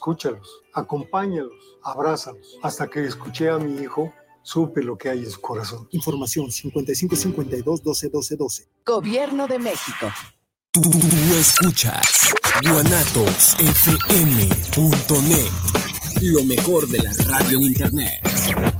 escúchalos, acompáñalos, abrázalos. Hasta que escuché a mi hijo, supe lo que hay en su corazón. Información 5552 121212. Gobierno de México. Tú, escuchas guanatosfm.net. Lo mejor de la radio en internet.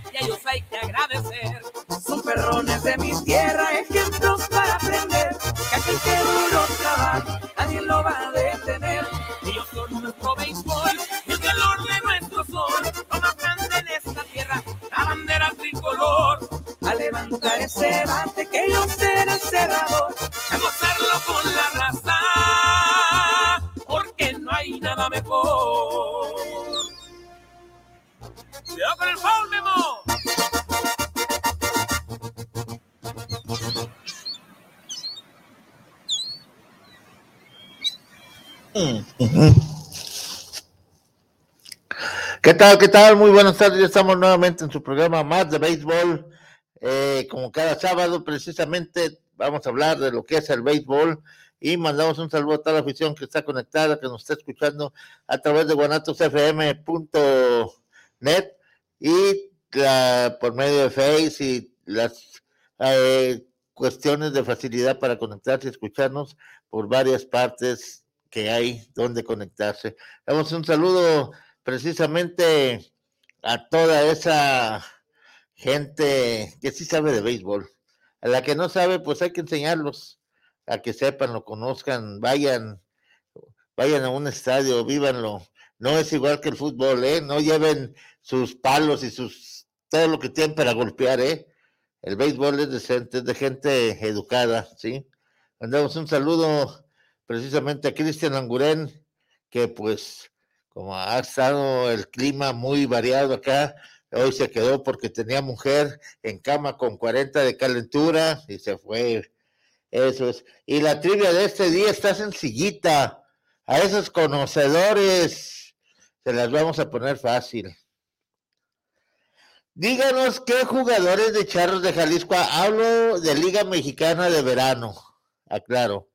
tal? ¿Qué tal? Muy buenas tardes. Ya estamos nuevamente en su programa más de béisbol. Eh, como cada sábado, precisamente vamos a hablar de lo que es el béisbol y mandamos un saludo a toda la afición que está conectada, que nos está escuchando a través de guanatosfm.net y por medio de Face y las eh, cuestiones de facilidad para conectarse y escucharnos por varias partes que hay donde conectarse. Damos un saludo precisamente a toda esa gente que sí sabe de béisbol. A la que no sabe, pues hay que enseñarlos a que sepan, lo conozcan, vayan, vayan a un estadio, vívanlo. No es igual que el fútbol, ¿eh? No lleven sus palos y sus todo lo que tienen para golpear, ¿eh? El béisbol es decente, es de gente educada, ¿sí? Mandamos un saludo precisamente a Cristian Anguren, que pues como ha estado el clima muy variado acá, hoy se quedó porque tenía mujer en cama con 40 de calentura y se fue Eso es. Y la trivia de este día está sencillita. A esos conocedores se las vamos a poner fácil. Díganos qué jugadores de Charros de Jalisco, hablo de Liga Mexicana de Verano, aclaro,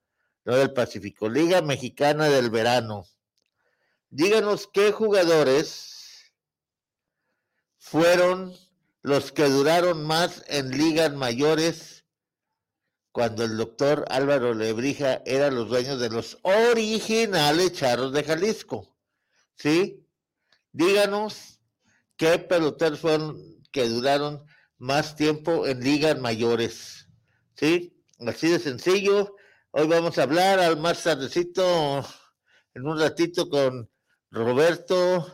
no del Pacífico, Liga Mexicana del Verano. Díganos qué jugadores fueron los que duraron más en ligas mayores cuando el doctor Álvaro Lebrija era los dueños de los originales charros de Jalisco. ¿Sí? Díganos qué peloteros fueron que duraron más tiempo en ligas mayores. ¿Sí? Así de sencillo. Hoy vamos a hablar al más tardecito, en un ratito, con Roberto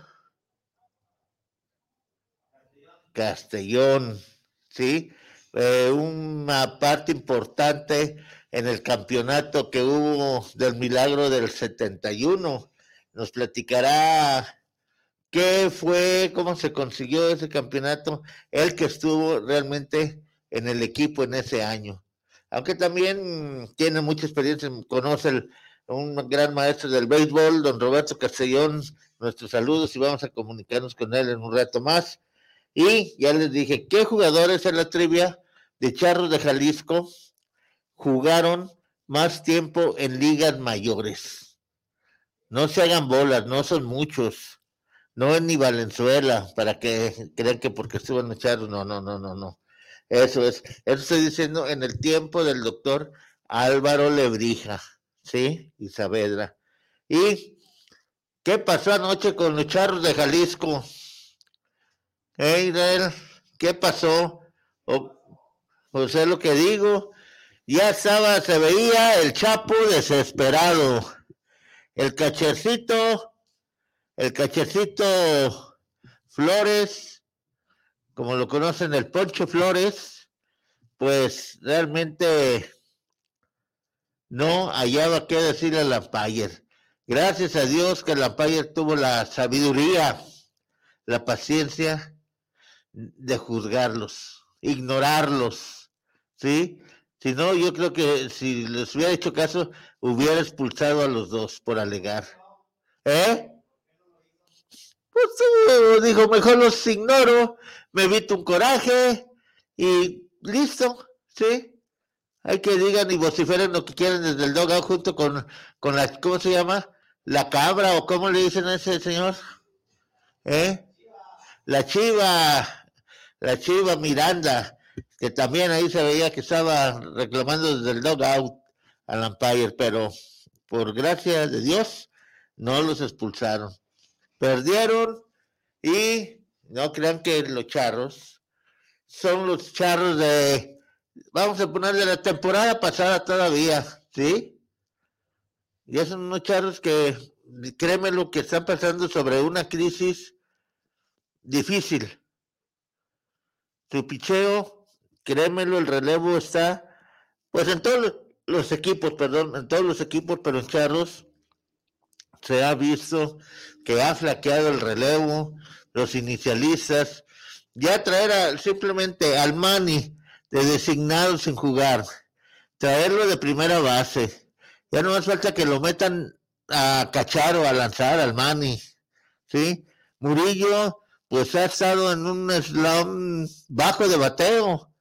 Castellón. ¿Sí? Eh, una parte importante en el campeonato que hubo del milagro del 71. Nos platicará qué fue, cómo se consiguió ese campeonato, el que estuvo realmente en el equipo en ese año. Aunque también tiene mucha experiencia, conoce un gran maestro del béisbol, don Roberto Castellón, nuestros saludos y vamos a comunicarnos con él en un rato más. Y ya les dije, ¿qué jugadores en la trivia? de Charros de Jalisco jugaron más tiempo en ligas mayores. No se hagan bolas, no son muchos. No es ni Valenzuela, para que crean que porque estuvo en Charros, no, no, no, no, no. Eso es, eso estoy diciendo en el tiempo del doctor Álvaro Lebrija, ¿sí? Y Saavedra. ¿Y qué pasó anoche con los charros de Jalisco? ¿Eh, ¿Qué pasó? O sea, lo que digo, ya estaba, se veía el Chapo desesperado. El cachercito, el cachercito Flores, como lo conocen, el Poncho Flores, pues realmente no hallaba qué decirle a Lampayer. Gracias a Dios que Lampayer tuvo la sabiduría, la paciencia de juzgarlos, ignorarlos ¿sí? Si no, yo creo que si les hubiera hecho caso, hubiera expulsado a los dos por alegar. ¿Eh? Pues dijo, mejor los ignoro, me evito un coraje y listo, ¿sí? Hay que digan y vociferen lo que quieren desde el dogout junto con, con la, ¿cómo se llama? La cabra o cómo le dicen a ese señor? ¿Eh? La chiva, la chiva Miranda que también ahí se veía que estaba reclamando desde el dugout al umpire, pero por gracia de Dios no los expulsaron. Perdieron y no crean que los charros son los charros de, vamos a poner de la temporada pasada todavía, ¿sí? Y unos charros que, créeme lo que están pasando sobre una crisis difícil. Su picheo créemelo, el relevo está, pues en todos los equipos, perdón, en todos los equipos, pero en Charros se ha visto que ha flaqueado el relevo, los inicialistas, ya traer simplemente al Mani de designado sin jugar, traerlo de primera base, ya no hace falta que lo metan a cachar o a lanzar al Mani, ¿sí? Murillo, pues ha estado en un slam bajo de bateo,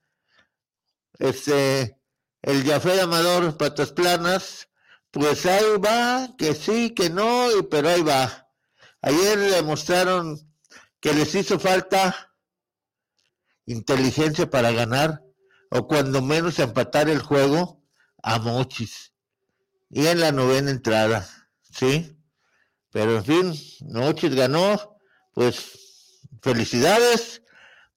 este, el Jafé Amador Patas Planas, pues ahí va, que sí, que no, pero ahí va. Ayer demostraron que les hizo falta inteligencia para ganar, o cuando menos empatar el juego a Mochis. Y en la novena entrada, ¿sí? Pero en fin, Mochis ganó, pues felicidades,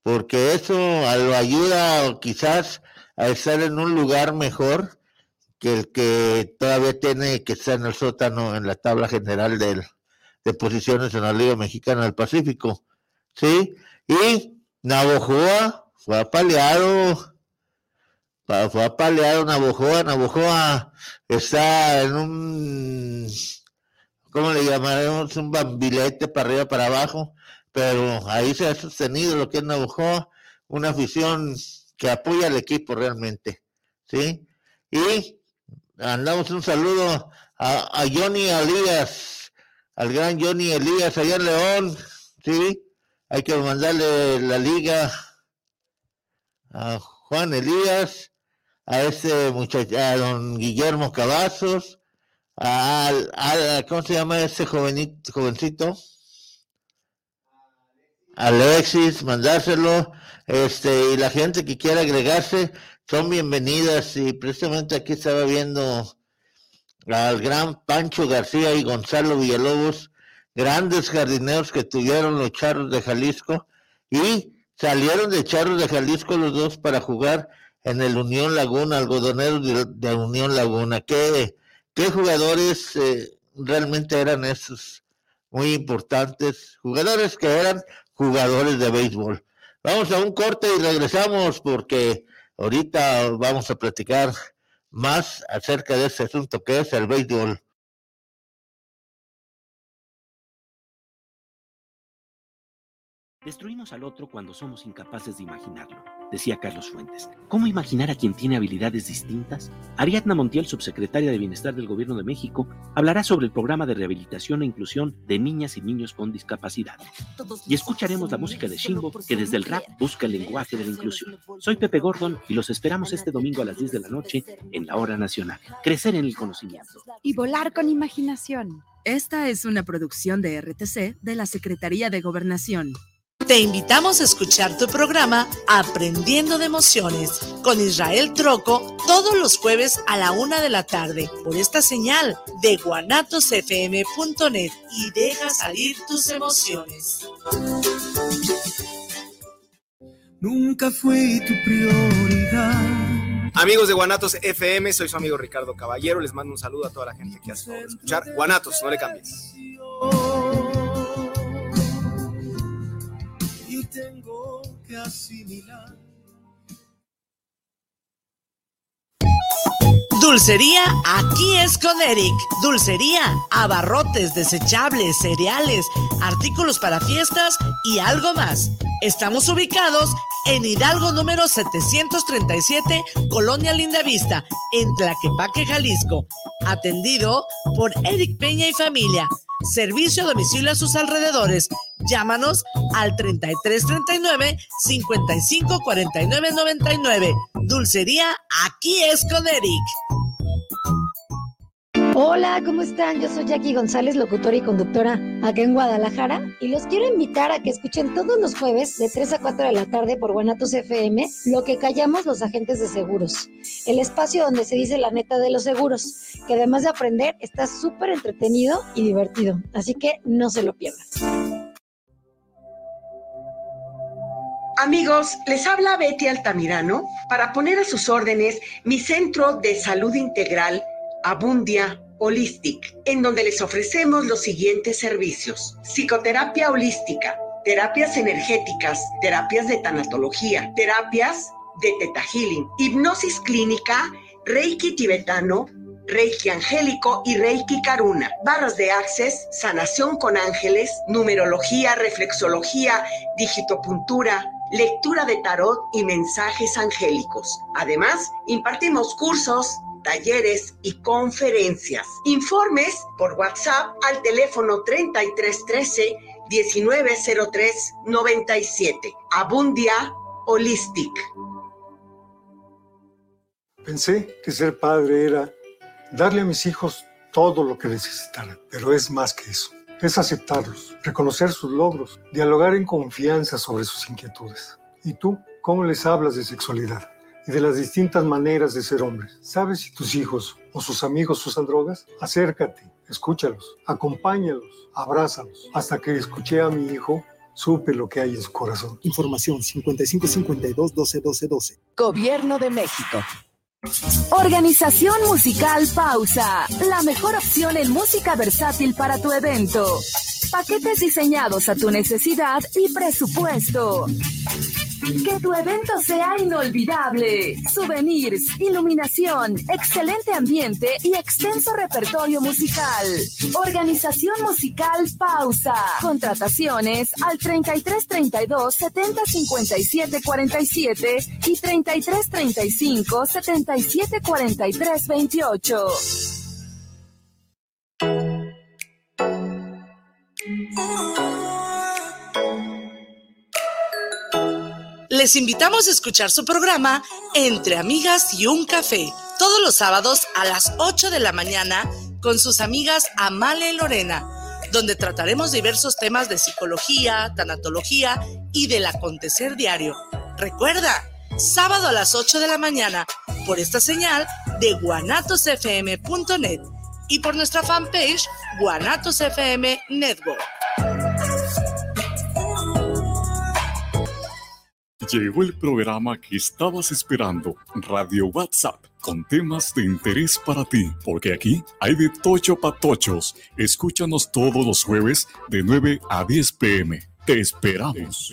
porque eso lo ayuda quizás a estar en un lugar mejor que el que todavía tiene que estar en el sótano en la tabla general del, de posiciones en la Liga Mexicana del Pacífico. ¿Sí? Y Navojoa fue apaleado. Fue apaleado Navojoa. Navojoa está en un. ¿Cómo le llamaremos? Un bambilete para arriba, para abajo. Pero ahí se ha sostenido lo que es Navojoa. Una afición que apoya al equipo realmente, ¿sí? Y mandamos un saludo a, a Johnny Elías, al gran Johnny Elías allá en León, sí, hay que mandarle la liga a Juan Elías, a ese muchacho, a don Guillermo Cavazos, a, ¿cómo se llama ese jovenito, jovencito? Alexis, mandárselo, este, y la gente que quiera agregarse, son bienvenidas, y precisamente aquí estaba viendo al gran Pancho García y Gonzalo Villalobos, grandes jardineros que tuvieron los charros de Jalisco, y salieron de charros de Jalisco los dos para jugar en el Unión Laguna, algodoneros de, Unión Laguna. ¿Qué, qué jugadores eh, realmente eran esos? Muy importantes, jugadores que eran jugadores de béisbol. Vamos a un corte y regresamos porque ahorita vamos a platicar más acerca de ese asunto que es el béisbol. Destruimos al otro cuando somos incapaces de imaginarlo, decía Carlos Fuentes. ¿Cómo imaginar a quien tiene habilidades distintas? Ariadna Montiel, subsecretaria de Bienestar del Gobierno de México, hablará sobre el programa de rehabilitación e inclusión de niñas y niños con discapacidad. Y escucharemos la música de Shimbo, que desde el rap busca el lenguaje de la inclusión. Soy Pepe Gordon y los esperamos este domingo a las 10 de la noche en la Hora Nacional. Crecer en el conocimiento. Y volar con imaginación. Esta es una producción de RTC de la Secretaría de Gobernación. Te invitamos a escuchar tu programa Aprendiendo de Emociones con Israel Troco todos los jueves a la una de la tarde por esta señal de guanatosfm.net y deja salir tus emociones. Nunca fui tu prioridad. Amigos de Guanatos FM, soy su amigo Ricardo Caballero. Les mando un saludo a toda la gente que hace escuchar. Guanatos, no le cambies tengo que asimilar. Dulcería aquí es con Eric. Dulcería, abarrotes, desechables, cereales, artículos para fiestas y algo más. Estamos ubicados en Hidalgo número 737, Colonia Lindavista, en Tlaquepaque, Jalisco. Atendido por Eric Peña y familia. Servicio a domicilio a sus alrededores. Llámanos al 3339 554999. Dulcería, aquí es con Eric. Hola, ¿cómo están? Yo soy Jackie González, locutora y conductora acá en Guadalajara y los quiero invitar a que escuchen todos los jueves de 3 a 4 de la tarde por Guanatos FM lo que callamos los agentes de seguros, el espacio donde se dice la neta de los seguros, que además de aprender está súper entretenido y divertido, así que no se lo pierdan. Amigos, les habla Betty Altamirano para poner a sus órdenes mi centro de salud integral Abundia Holistic, en donde les ofrecemos los siguientes servicios. Psicoterapia holística, terapias energéticas, terapias de tanatología, terapias de teta healing, hipnosis clínica, reiki tibetano, Reiki Angélico y Reiki Karuna. Barras de Access, sanación con ángeles, numerología, reflexología, digitopuntura, lectura de tarot y mensajes angélicos. Además, impartimos cursos talleres y conferencias. Informes por WhatsApp al teléfono 3313 1903 97. Abundia Holistic. Pensé que ser padre era darle a mis hijos todo lo que necesitaran, pero es más que eso. Es aceptarlos, reconocer sus logros, dialogar en confianza sobre sus inquietudes. ¿Y tú cómo les hablas de sexualidad? y de las distintas maneras de ser hombres. ¿Sabes si tus hijos o sus amigos usan drogas? Acércate, escúchalos, acompáñalos, abrázalos. Hasta que escuché a mi hijo, supe lo que hay en su corazón. Información 5552 12 Gobierno de México. Organización Musical Pausa, la mejor opción en música versátil para tu evento. Paquetes diseñados a tu necesidad y presupuesto. Que tu evento sea inolvidable. Souvenirs, iluminación, excelente ambiente y extenso repertorio musical. Organización musical Pausa. Contrataciones al 33 32 70 57 47 y 33 35 77 43 28. Les invitamos a escuchar su programa Entre Amigas y un Café, todos los sábados a las 8 de la mañana con sus amigas Amale y Lorena, donde trataremos diversos temas de psicología, tanatología y del acontecer diario. Recuerda, sábado a las 8 de la mañana por esta señal de guanatosfm.net y por nuestra fanpage Guanatos FM Network. Llegó el programa que estabas esperando, Radio WhatsApp, con temas de interés para ti, porque aquí hay de tocho patochos. Escúchanos todos los jueves de 9 a 10 pm. Te esperamos.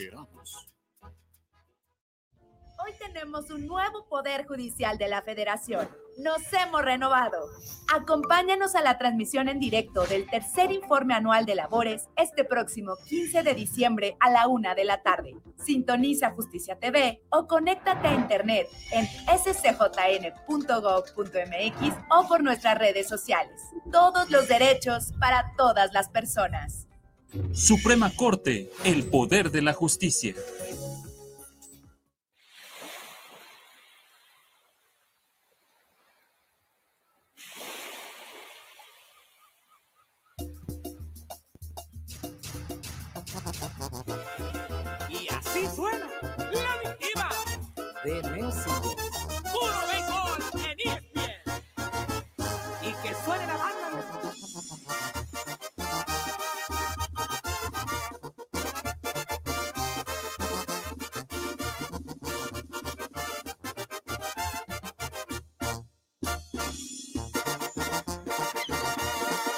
Hoy tenemos un nuevo Poder Judicial de la Federación nos hemos renovado. Acompáñanos a la transmisión en directo del tercer informe anual de labores este próximo 15 de diciembre a la una de la tarde. Sintoniza Justicia TV o conéctate a internet en scjn.gov.mx o por nuestras redes sociales. Todos los derechos para todas las personas. Suprema Corte, el poder de la justicia. De Messi. Puro béisbol en ESPN. Y que suene la banda.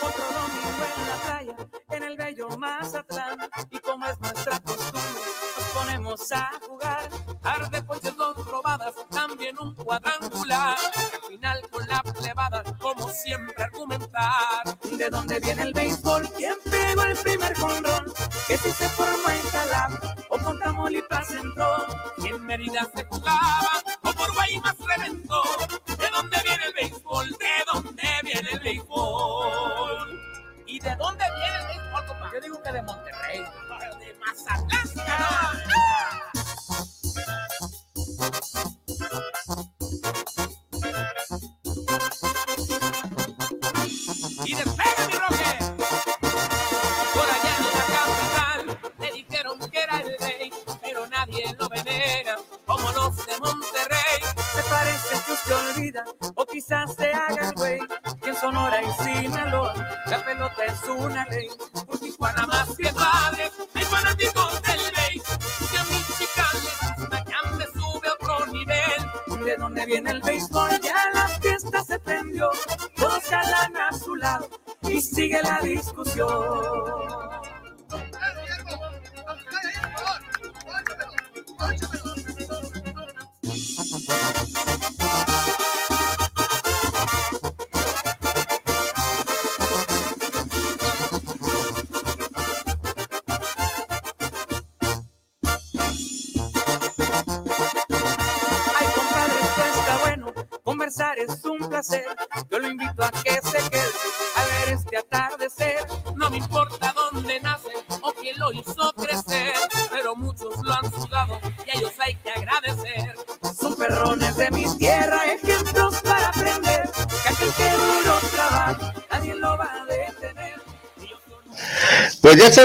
Otro domingo en la playa, en el bello Mazatlán. Y como es nuestra costumbre, nos ponemos a jugar. Arde ponches, dos robadas, también un cuadrangular. Al final con la plebada, como siempre argumentar. ¿De dónde viene el béisbol? ¿Quién pegó el primer jonrón? Que si se formó en Calab o con Tamaulipas entró. Y en Mérida se jugaba, o por Guaymas reventó. ¿De dónde viene el béisbol? ¿De dónde viene el béisbol? ¿Y de dónde viene el béisbol, compa? Yo digo que de Monterrey.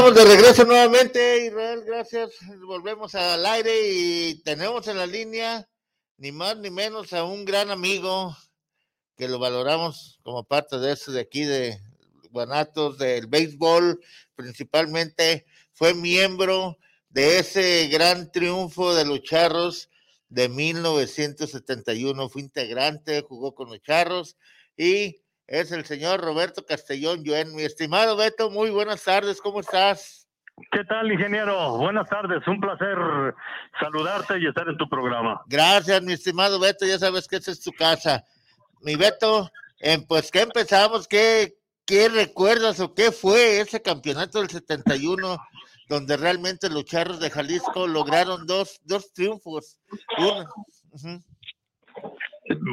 Estamos de regreso nuevamente, Israel, gracias. Volvemos al aire y tenemos en la línea ni más ni menos a un gran amigo que lo valoramos como parte de eso de aquí de Guanatos, del béisbol, principalmente fue miembro de ese gran triunfo de los Charros de 1971. Fue integrante, jugó con los Charros y es el señor Roberto Castellón Yuen. Mi estimado Beto, muy buenas tardes, ¿cómo estás? ¿Qué tal, ingeniero? Buenas tardes, un placer saludarte y estar en tu programa. Gracias, mi estimado Beto, ya sabes que esta es tu casa. Mi Beto, eh, pues ¿qué empezamos? ¿Qué, ¿Qué recuerdas o qué fue ese campeonato del 71 donde realmente los charros de Jalisco lograron dos, dos triunfos? Uno.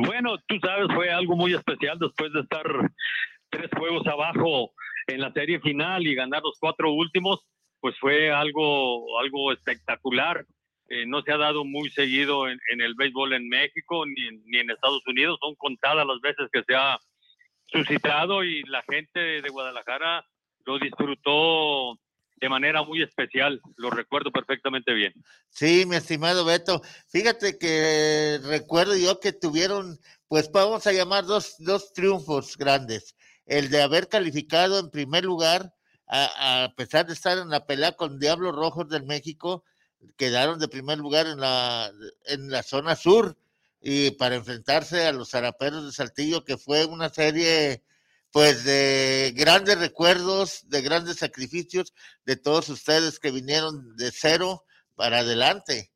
Bueno, tú sabes, fue algo muy especial después de estar tres juegos abajo en la serie final y ganar los cuatro últimos, pues fue algo, algo espectacular. Eh, no se ha dado muy seguido en, el béisbol en México ni ni en Estados Unidos. Son contadas las veces que se ha suscitado y la gente de Guadalajara lo disfrutó de manera muy especial. Lo recuerdo perfectamente bien. Sí, mi estimado Beto. Fíjate que recuerdo yo que tuvieron, pues vamos a llamar dos, dos triunfos grandes. El de haber calificado en primer lugar, a, a pesar de estar en la pelea con Diablos Rojos del México, quedaron de primer lugar en la, en la zona sur y para enfrentarse a los zaraperos de Saltillo, que fue una serie pues de grandes recuerdos, de grandes sacrificios de todos ustedes que vinieron de cero para adelante.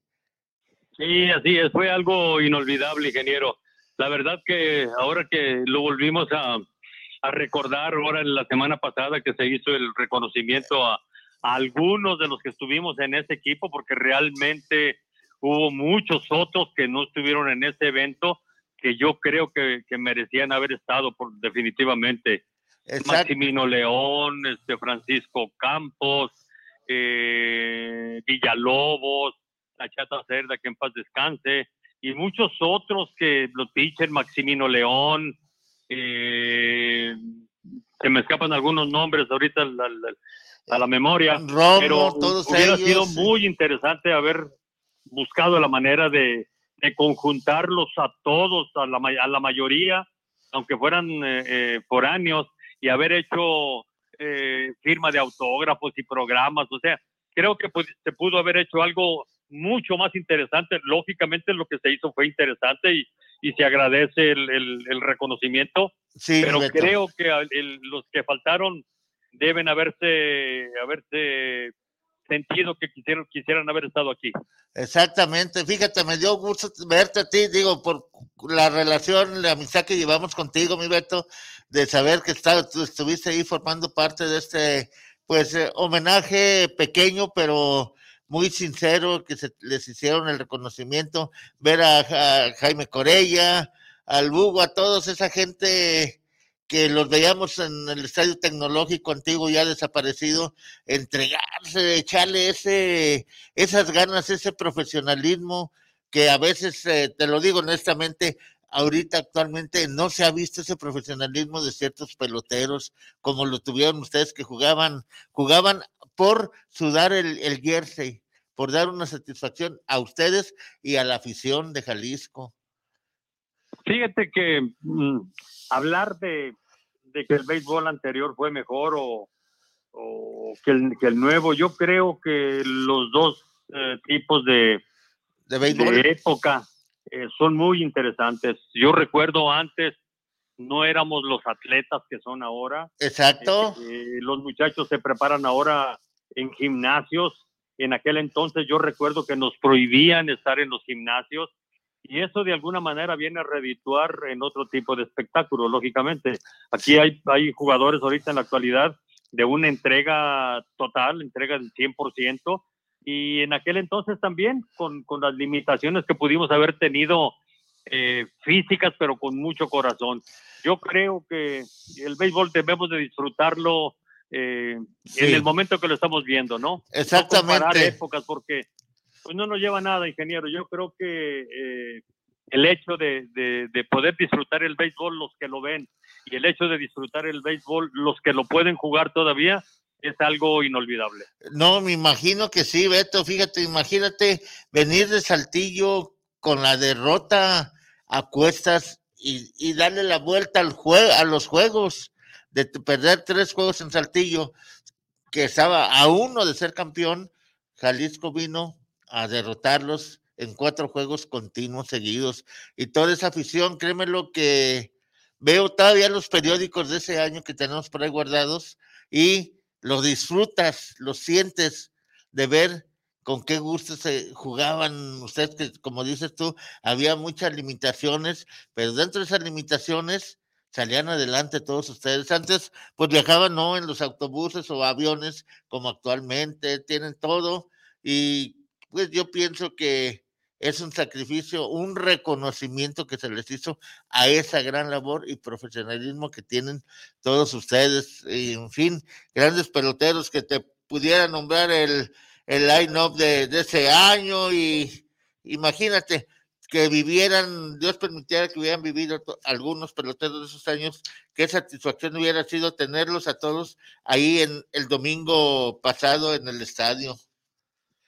Sí, así es, fue algo inolvidable, ingeniero. La verdad que ahora que lo volvimos a, recordar, ahora en la semana pasada que se hizo el reconocimiento a algunos de los que estuvimos en ese equipo, porque realmente hubo muchos otros que no estuvieron en ese evento que yo creo que, que merecían haber estado por, definitivamente. Maximino León, este Francisco Campos, eh, Villalobos, la Chata Cerda, que en paz descanse, y muchos otros que los pitchers, Maximino León, eh, se me escapan algunos nombres ahorita a la, a la memoria, Romo, pero todos hubiera ellos, sido muy interesante haber buscado la manera de, de conjuntarlos a todos, a la, a la mayoría, aunque fueran eh, eh, foráneos, y haber hecho eh, firma de autógrafos y programas. O sea, creo que pues, se pudo haber hecho algo mucho más interesante. Lógicamente lo que se hizo fue interesante y, y se agradece el, el- el reconocimiento, Sí, pero Beto. creo que el- los que faltaron deben haberse, haberse sentido que quisieron, quisieran haber estado aquí. Exactamente, fíjate, me dio gusto verte a ti, digo, por la relación, la amistad que llevamos contigo, mi Beto, de saber que está- tú estuviste ahí formando parte de este, pues, eh, homenaje pequeño, pero muy sincero, que se les hicieron el reconocimiento, ver a, Ja- Jaime Corella, al Bugo, a todos, esa gente que los veíamos en el estadio tecnológico antiguo ya desaparecido, entregarse, echarle ese, esas ganas, ese profesionalismo que a veces, eh, te lo digo honestamente, ahorita actualmente no se ha visto ese profesionalismo de ciertos peloteros como lo tuvieron ustedes que jugaban, jugaban por sudar el, el jersey, por dar una satisfacción a ustedes y a la afición de Jalisco. Fíjate que mm, hablar de, de que el béisbol anterior fue mejor o, o que, el, que el nuevo, yo creo que los dos eh, tipos de, de, béisbol. época eh, son muy interesantes. Yo recuerdo antes no éramos los atletas que son ahora. Exacto. Eh, los muchachos se preparan ahora en gimnasios. En aquel entonces yo recuerdo que nos prohibían estar en los gimnasios y eso de alguna manera viene a redituar en otro tipo de espectáculo, lógicamente. Aquí hay, hay jugadores ahorita en la actualidad de una entrega total, entrega del 100%, y en aquel entonces también con, con las limitaciones que pudimos haber tenido eh, físicas, pero con mucho corazón. Yo creo que el béisbol debemos de disfrutarlo eh, Sí. en el momento que lo estamos viendo, ¿no? Exactamente. No comparar épocas porque pues no nos lleva nada, ingeniero. Yo creo que eh, el hecho de, de- de poder disfrutar el béisbol, los que lo ven, y el hecho de disfrutar el béisbol, los que lo pueden jugar todavía, es algo inolvidable. No, me imagino que sí, Beto. Fíjate, imagínate venir de Saltillo con la derrota a cuestas y, y darle la vuelta al jue- a los juegos, de perder tres juegos en Saltillo, que estaba a uno de ser campeón. Jalisco vino a derrotarlos en cuatro juegos continuos seguidos. Y toda esa afición, créeme lo que veo todavía los periódicos de ese año que tenemos por ahí guardados y lo disfrutas, lo sientes de ver con qué gusto se jugaban ustedes, que como dices tú, había muchas limitaciones, pero dentro de esas limitaciones salían adelante todos ustedes. Antes, pues viajaban no en los autobuses o aviones como actualmente, tienen todo y pues yo pienso que es un sacrificio, un reconocimiento que se les hizo a esa gran labor y profesionalismo que tienen todos ustedes. Y, en fin, grandes peloteros que te pudiera nombrar el, el line-up de, de ese año y imagínate que vivieran, Dios permitiera que hubieran vivido algunos peloteros de esos años, qué satisfacción hubiera sido tenerlos a todos ahí en el domingo pasado en el estadio.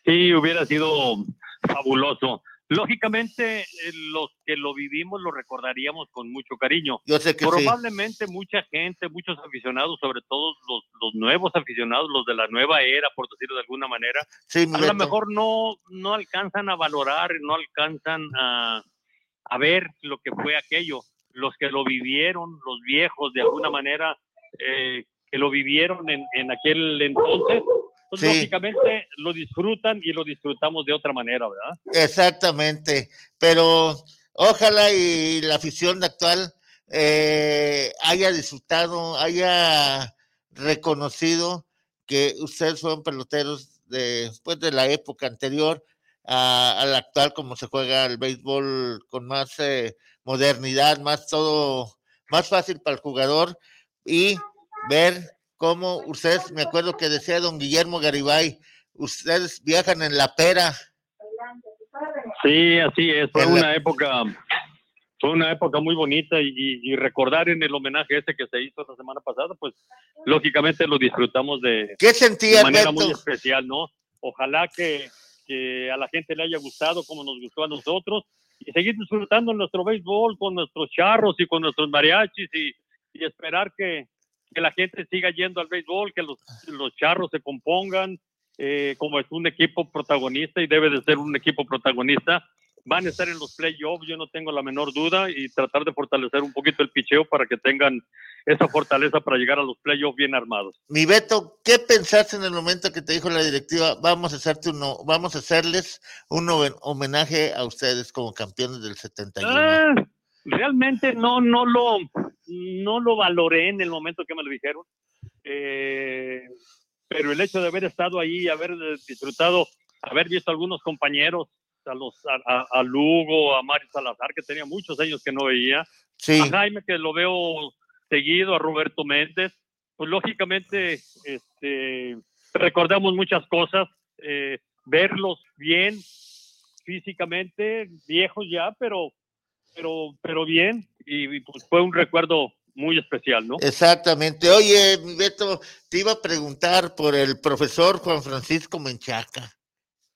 Sí, hubiera sido fabuloso. Lógicamente, eh, los que lo vivimos lo recordaríamos con mucho cariño. Yo sé que Probablemente mucha gente, muchos aficionados, sobre todo los, los, nuevos aficionados, los de la nueva era, por decirlo de alguna manera, a lo mejor no, no alcanzan a valorar, no alcanzan a, a ver lo que fue aquello. Los que lo vivieron, los viejos, de alguna manera, eh, que lo vivieron en, en aquel entonces, pues, lógicamente lo disfrutan y lo disfrutamos de otra manera, ¿verdad? Exactamente, pero ojalá y la afición actual eh, haya disfrutado, haya reconocido que ustedes fueron peloteros de, pues, de la época anterior a, la actual, como se juega el béisbol con más eh, modernidad, más todo, más fácil para el jugador y ver como ustedes, me acuerdo que decía don Guillermo Garibay, ustedes viajan en la pera. Sí, así es, fue una época, fue una época muy bonita y, recordar en el homenaje ese que se hizo la semana pasada, pues lógicamente lo disfrutamos de, ¿Qué sentía, de manera muy especial, ¿no? Ojalá que, que a la gente le haya gustado como nos gustó a nosotros y seguir disfrutando nuestro béisbol con nuestros charros y con nuestros mariachis y, y esperar que, que la gente siga yendo al béisbol, que los, los charros se compongan, eh, como es un equipo protagonista y debe de ser un equipo protagonista. Van a estar en los playoffs, yo no tengo la menor duda, y tratar de fortalecer un poquito el picheo para que tengan esa fortaleza para llegar a los playoffs bien armados. Mi Beto, ¿qué pensaste en el momento que te dijo la directiva? Vamos a hacerte uno, vamos a hacerles un homenaje a ustedes como campeones del 71. Ah, realmente no, no lo, no lo valoré en el momento que me lo dijeron, eh, pero el hecho de haber estado ahí, haber disfrutado, haber visto a algunos compañeros, a, los, a, Lugo, a Mario Salazar, que tenía muchos años que no veía, a Jaime, que lo veo seguido, a Roberto Méndez, pues lógicamente este, recordamos muchas cosas, eh, verlos bien físicamente, viejos ya, pero pero, pero bien, y, pues fue un recuerdo muy especial, ¿no? Exactamente. Oye, Beto, te iba a preguntar por el profesor Juan Francisco Menchaca.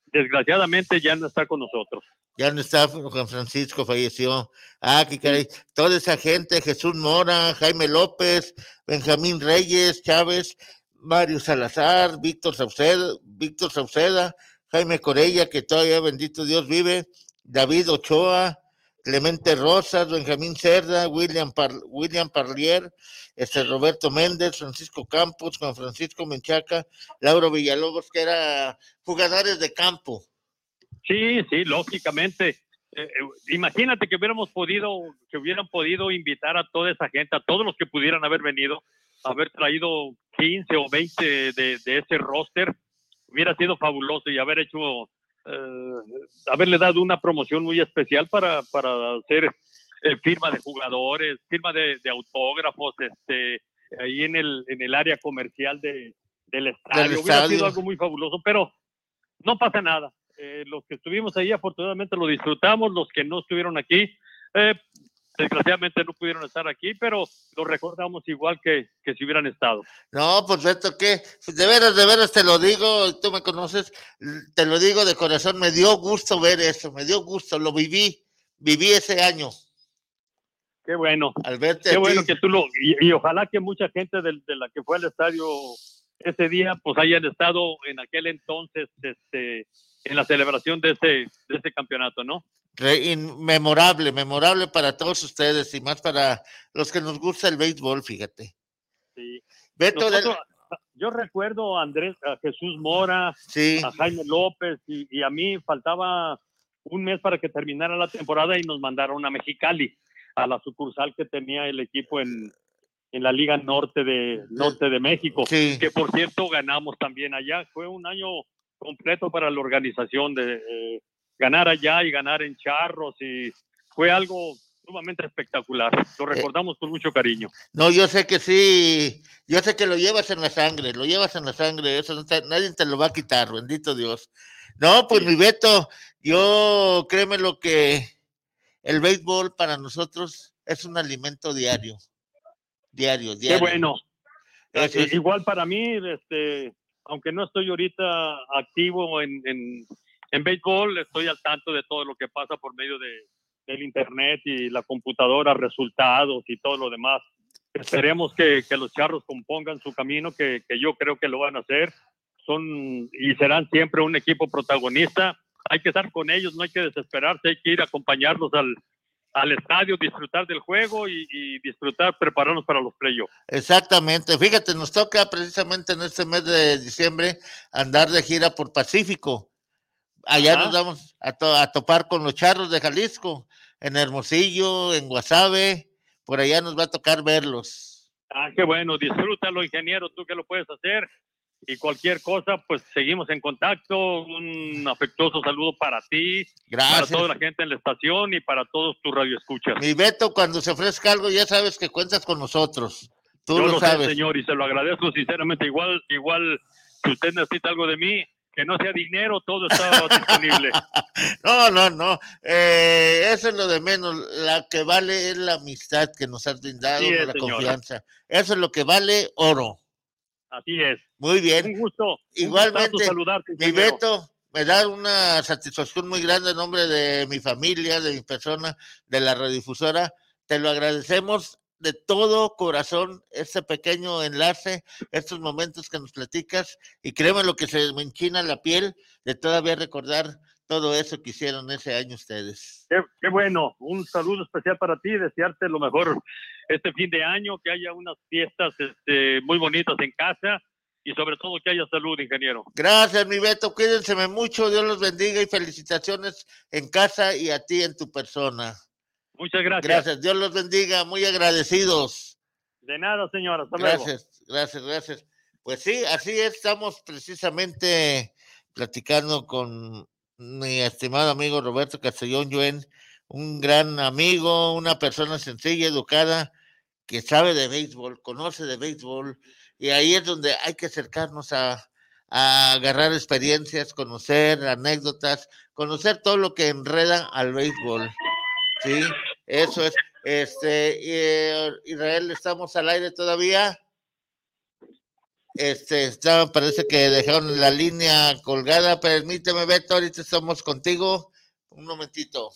Desgraciadamente ya no está con nosotros. Ya no está, Juan Francisco falleció. Ah, qué caray. Toda esa gente, Jesús Mora, Jaime López, Benjamín Reyes, Chávez, Mario Salazar, Víctor Sauceda, Víctor Sauceda, Jaime Corella, que todavía bendito Dios vive, David Ochoa, Clemente Rosas, Benjamín Cerda, William, William Parlier, este Roberto Méndez, Francisco Campos, Juan Francisco Menchaca, Lauro Villalobos, que eran jugadores de campo. Sí, sí, lógicamente. Eh, eh, imagínate que hubiéramos podido, que hubieran podido invitar a toda esa gente, a todos los que pudieran haber venido, haber traído 15 o 20 de, de ese roster, hubiera sido fabuloso y haber hecho haberle dado una promoción muy especial para, para hacer eh, firma de jugadores, firma de, autógrafos, este, ahí en el, en el área comercial de, del estadio. Hubiera sido algo muy fabuloso, pero no pasa nada. Eh, los que estuvimos ahí afortunadamente lo disfrutamos, los que no estuvieron aquí, eh, desgraciadamente no pudieron estar aquí, pero lo recordamos igual que, que si hubieran estado. No, pues esto que, de veras, de veras te lo digo, tú me conoces, te lo digo de corazón, me dio gusto ver eso, me dio gusto, lo viví, viví ese año. Qué bueno. Al verte Qué bueno que tú lo, y, ojalá que mucha gente de, de, la que fue al estadio ese día, pues hayan estado en aquel entonces, este, en la celebración de ese, de ese campeonato, ¿no? memorable, memorable para todos ustedes y más para los que nos gusta el béisbol, fíjate. Sí. Beto, yo recuerdo a Andrés, a Jesús Mora, Sí. a Jaime López y, y a mí faltaba un mes para que terminara la temporada y nos mandaron a Mexicali, a la sucursal que tenía el equipo en, en la Liga Norte de, Norte de México, que por cierto ganamos también allá. Fue un año completo para la organización de eh, ganar allá y ganar en Charros y fue algo sumamente espectacular. Lo recordamos con mucho cariño. No, yo sé que sí, yo sé que lo llevas en la sangre, lo llevas en la sangre, eso no te- nadie te lo va a quitar, bendito Dios. No, pues mi Beto, yo créeme lo que el béisbol para nosotros es un alimento diario, diario, Qué diario. bueno. Eso Eh, es- Igual para mí, este, aunque no estoy ahorita activo en, en, en béisbol, estoy al tanto de todo lo que pasa por medio de, del internet y la computadora, resultados y todo lo demás. Esperemos que, que los charros compongan su camino, que, que yo creo que lo van a hacer. Son y serán siempre un equipo protagonista. Hay que estar con ellos, no hay que desesperarse, hay que ir a acompañarlos al, al estadio, disfrutar del juego y, y disfrutar, prepararnos para los playoffs. Exactamente, fíjate, nos toca precisamente en este mes de diciembre andar de gira por Pacífico. Allá Ajá. nos vamos a, to- a topar con los charros de Jalisco, en Hermosillo, en Guasave, por allá nos va a tocar verlos. Ah, qué bueno, disfrútalo, ingeniero, tú que lo puedes hacer. Y cualquier cosa, pues seguimos en contacto. Un afectuoso saludo para ti, Gracias. para toda la gente en la estación y para todos tus radioescuchas. Mi Beto, cuando se ofrezca algo, ya sabes que cuentas con nosotros. Tú Yo lo, lo sabes. sé, señor, y se lo agradezco sinceramente. Igual, igual, si usted necesita algo de mí, que no sea dinero, todo está disponible. No, no, no. eh, eso es lo de menos. La que vale es la amistad que nos has brindado, la confianza. Eso es lo que vale oro. Así es. Muy bien. Un gusto. un Igualmente, gustazo saludarte, mi. Beto, me da una satisfacción muy grande en nombre de mi familia, de mi persona, de la radiodifusora. Te lo agradecemos de todo corazón, este pequeño enlace, estos momentos que nos platicas, y créeme lo que se me enchina la piel de todavía recordar todo eso que hicieron ese año ustedes. Qué, qué bueno, un saludo especial para ti, desearte lo mejor este fin de año, que haya unas fiestas este, muy bonitas en casa y sobre todo que haya salud, ingeniero. Gracias, mi Beto, cuídense mucho, Dios los bendiga y felicitaciones en casa y a ti en tu persona. Muchas gracias. Gracias, Dios los bendiga, muy agradecidos. De nada, señora, hasta luego. Gracias, gracias, gracias. Pues sí, así es, estamos precisamente platicando con mi estimado amigo Roberto Castellón Yuen, un gran amigo, una persona sencilla, educada, que sabe de béisbol, conoce de béisbol, y ahí es donde hay que acercarnos a, a agarrar experiencias, conocer anécdotas, conocer todo lo que enreda al béisbol. Sí, eso es. Este, eh, Israel, estamos al aire todavía. Este, está, parece que dejaron la línea colgada. Permíteme, Beto, ahorita estamos contigo. Un momentito.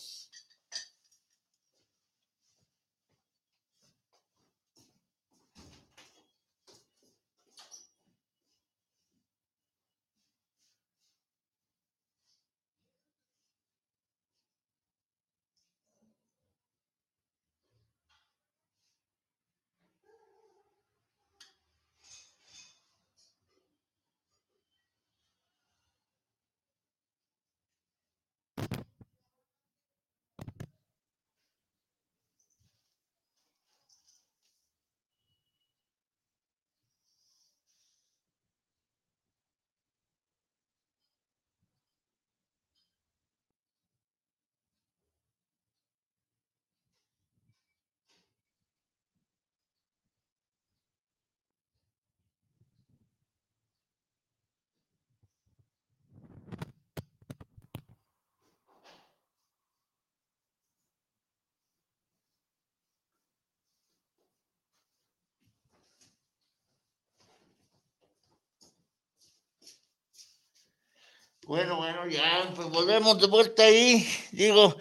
Bueno, bueno, ya, pues volvemos de vuelta ahí. Digo,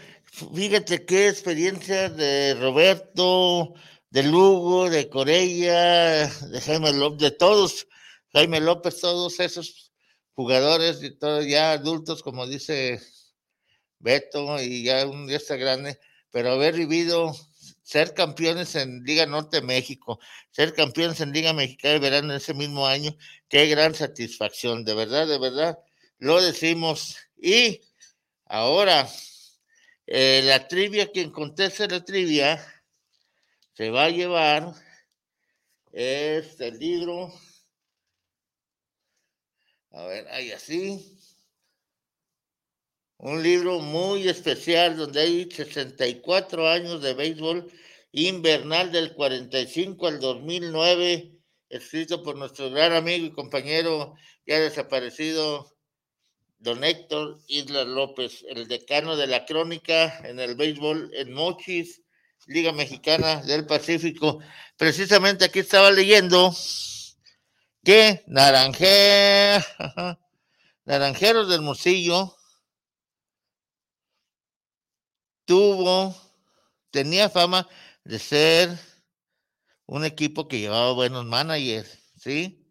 fíjate qué experiencia de Roberto, de Lugo, de Corella, de Jaime López, de todos, Jaime López, todos esos jugadores y todos ya adultos, como dice Beto, y ya un día está grande, pero haber vivido ser campeones en Liga Norte México, ser campeones en Liga Mexicana de Verano ese mismo año, qué gran satisfacción, de verdad, de verdad, lo decimos. Y ahora, eh, la trivia, quien conteste la trivia, se va a llevar este libro. A ver, ahí así. Un libro muy especial donde hay 64 años de béisbol invernal del 45 al 2009, escrito por nuestro gran amigo y compañero ya desaparecido, don Héctor Isla López, el decano de la crónica en el béisbol en Mochis, Liga Mexicana del Pacífico. Precisamente aquí estaba leyendo que Naranje, Naranjeros del Morcillo tuvo, tenía fama de ser un equipo que llevaba buenos managers, ¿sí?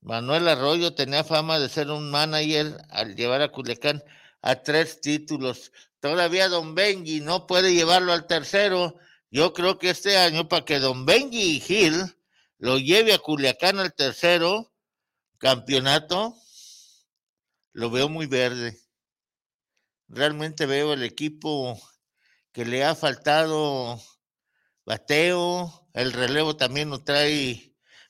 Manuel Arroyo tenía fama de ser un manager al llevar a Culiacán a tres títulos. Todavía Don Benji no puede llevarlo al tercero. Yo creo que este año, para que Don Benji Gil lo lleve a Culiacán al tercero campeonato, lo veo muy verde realmente veo el equipo que le ha faltado bateo, el relevo también no trae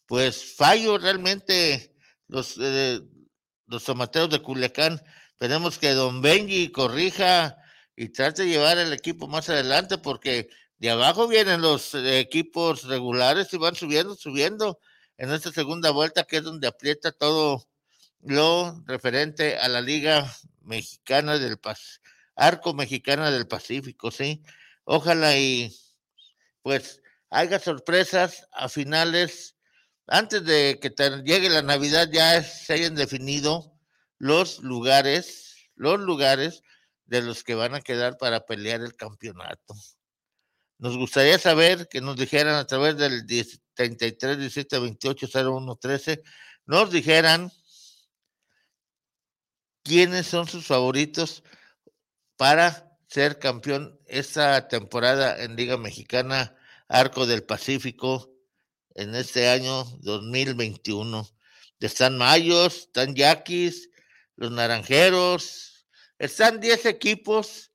pues fallo realmente los, eh, los tomateros de Culiacán. Esperemos que Don Benji corrija y trate de llevar el equipo más adelante porque de abajo vienen los eh, equipos regulares y van subiendo, subiendo en esta segunda vuelta que es donde aprieta todo lo referente a la Liga Mexicana del Pacífico, Arco Mexicana del Pacífico, ¿sí? Ojalá y pues haya sorpresas a finales, antes de que llegue la Navidad ya se hayan definido los lugares, los lugares de los que van a quedar para pelear el campeonato. Nos gustaría saber que nos dijeran a través del 33 17 28 01 13, nos dijeran quiénes son sus favoritos para ser campeón esta temporada en Liga Mexicana Arco del Pacífico en este año 2021. Están Mayos, están Yaquis, los Naranjeros, están 10 equipos,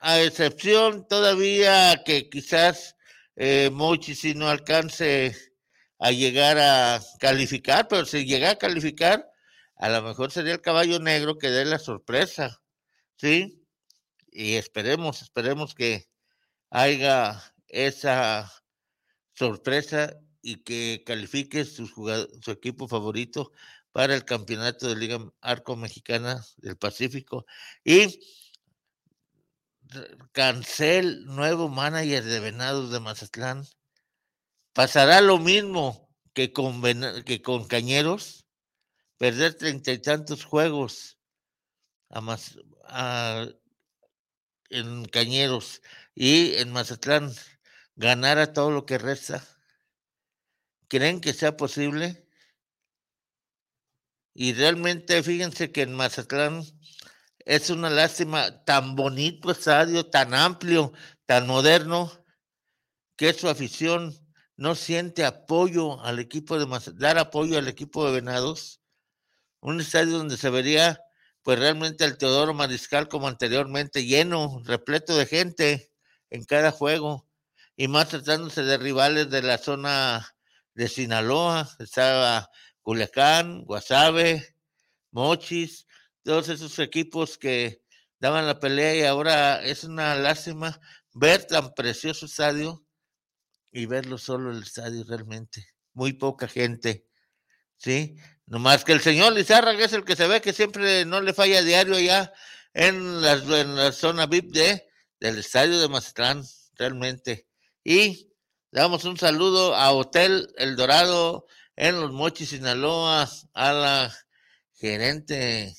a excepción todavía que quizás eh, Mochi si no alcance a llegar a calificar, pero si llega a calificar, a lo mejor sería el caballo negro que dé la sorpresa, ¿sí? Y esperemos, esperemos que haya esa sorpresa y que califique su, equipo favorito para el campeonato de Liga Arco Mexicana del Pacífico. Y Cancel, nuevo manager de Venados de Mazatlán. Pasará lo mismo que con, que con Cañeros perder treinta y tantos juegos en Cañeros y en Mazatlán ganar a todo lo que resta. ¿Creen que sea posible? Y realmente fíjense que en Mazatlán es una lástima tan bonito estadio, tan amplio, tan moderno, que su afición no siente apoyo al equipo de Mazatlán, dar apoyo al equipo de Venados un estadio donde se vería pues realmente el Teodoro Mariscal como anteriormente, lleno, repleto de gente en cada juego, y más tratándose de rivales de la zona de Sinaloa, estaba Culiacán, Guasave, Mochis, todos esos equipos que daban la pelea y ahora es una lástima ver tan precioso estadio y verlo solo el estadio realmente, muy poca gente, ¿sí? No más que el señor Lizárraga es el que se ve que siempre no le falla diario allá en la, en la zona VIP de, del estadio de Mazatlán, realmente. Y damos un saludo a Hotel El Dorado en Los Mochis, Sinaloa, a la gerente,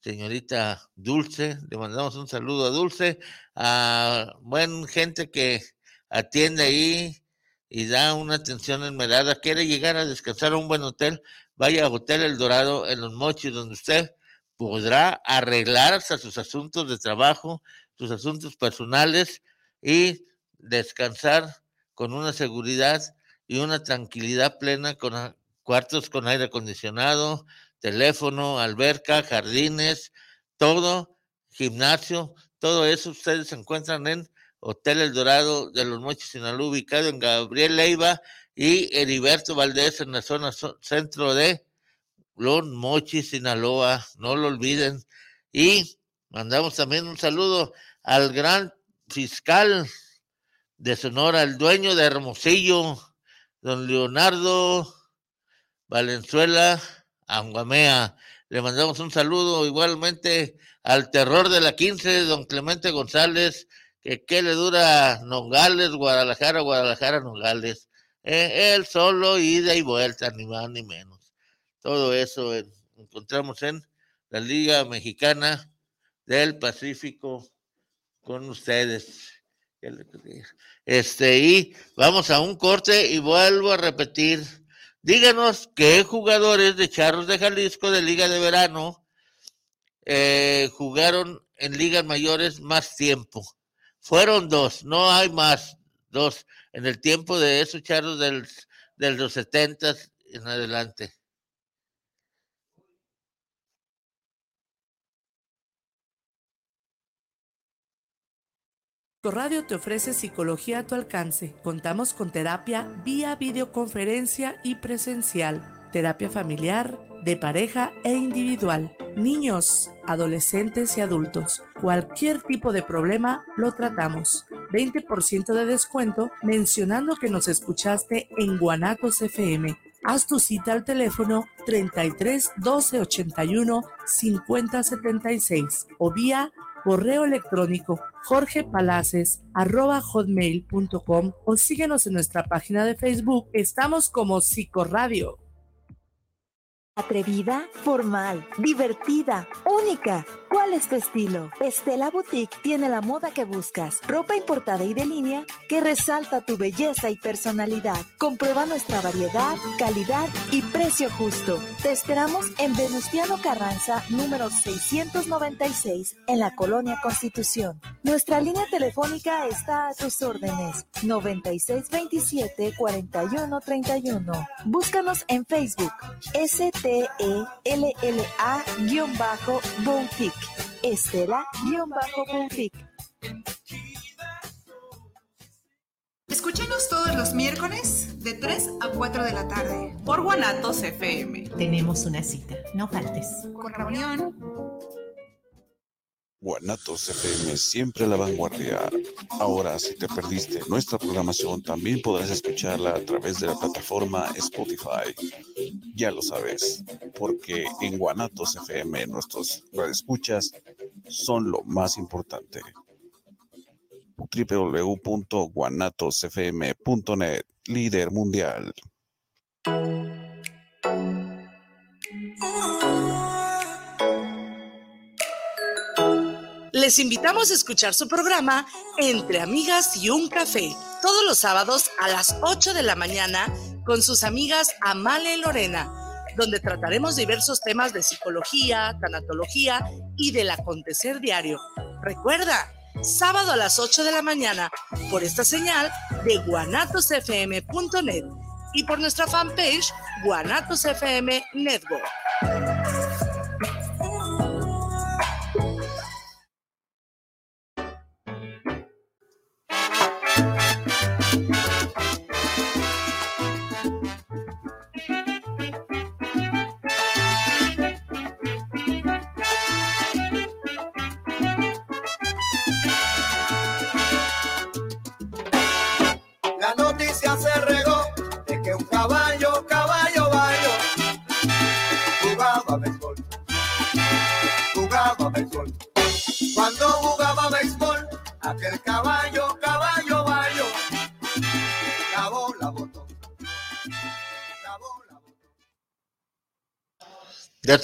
señorita Dulce, le mandamos un saludo a Dulce, a buen gente que atiende ahí y da una atención enmerada, quiere llegar a descansar a un buen hotel, vaya a Hotel El Dorado en Los Mochis, donde usted podrá arreglar hasta sus asuntos de trabajo, sus asuntos personales, y descansar con una seguridad y una tranquilidad plena con cuartos con aire acondicionado, teléfono, alberca, jardines, todo, gimnasio, todo eso ustedes se encuentran en Hotel El Dorado de los Mochis Sinaloa, ubicado en Gabriel Leiva y Heriberto Valdés en la zona centro de Los Mochis, Sinaloa, no lo olviden. Y mandamos también un saludo al gran fiscal de Sonora, el dueño de Hermosillo, don Leonardo Valenzuela Anguamea. Le mandamos un saludo igualmente al terror de la 15, don Clemente González, que qué le dura Nogales, Guadalajara, Guadalajara, Nogales. Eh, él solo, ida y vuelta, ni más ni menos. Todo eso encontramos en la Liga Mexicana del Pacífico con ustedes. Este, y vamos a un corte y vuelvo a repetir. Díganos qué jugadores de Charros de Jalisco de Liga de Verano eh, jugaron en ligas mayores más tiempo. Fueron dos, no hay más, dos en el tiempo de esos charros del, de los setentas en adelante. Radio te ofrece psicología a tu alcance. Contamos con terapia vía videoconferencia y presencial, terapia familiar, de pareja e individual, niños, adolescentes y adultos. Cualquier tipo de problema lo tratamos. 20% de descuento mencionando que nos escuchaste en Guanatos FM. Haz tu cita al teléfono 33 12 81 50 76 o vía correo electrónico jorgepalaces.com o síguenos en nuestra página de Facebook. Estamos como Psicoradio. Atrevida, formal, divertida, única. ¿Cuál es tu estilo? Estela Boutique tiene la moda que buscas. Ropa importada y de línea que resalta tu belleza y personalidad. Comprueba nuestra variedad, calidad y precio justo. Te esperamos en Venustiano Carranza, número 696, en la Colonia Constitución. Nuestra línea telefónica está a tus órdenes. 9627-4131. Búscanos en Facebook. ST T-E-L-L-A-Boutique. Estela-Boutique. Escúchenos todos los miércoles de 3 a 4 de la tarde por Guanatos FM. Tenemos una cita, no faltes. Con reunión. Guanatos FM siempre a la vanguardia. Ahora, si te perdiste nuestra programación, también podrás escucharla a través de la plataforma Spotify. Ya lo sabes, porque en Guanatos FM nuestros escuchas son lo más importante. www.guanatosfm.net, líder mundial. Les invitamos a escuchar su programa Entre Amigas y un Café, todos los sábados a las 8 de la mañana con sus amigas Amale y Lorena, donde trataremos diversos temas de psicología, tanatología y del acontecer diario. Recuerda, sábado a las 8 de la mañana por esta señal de guanatosfm.net y por nuestra fanpage Guanatos FM Network.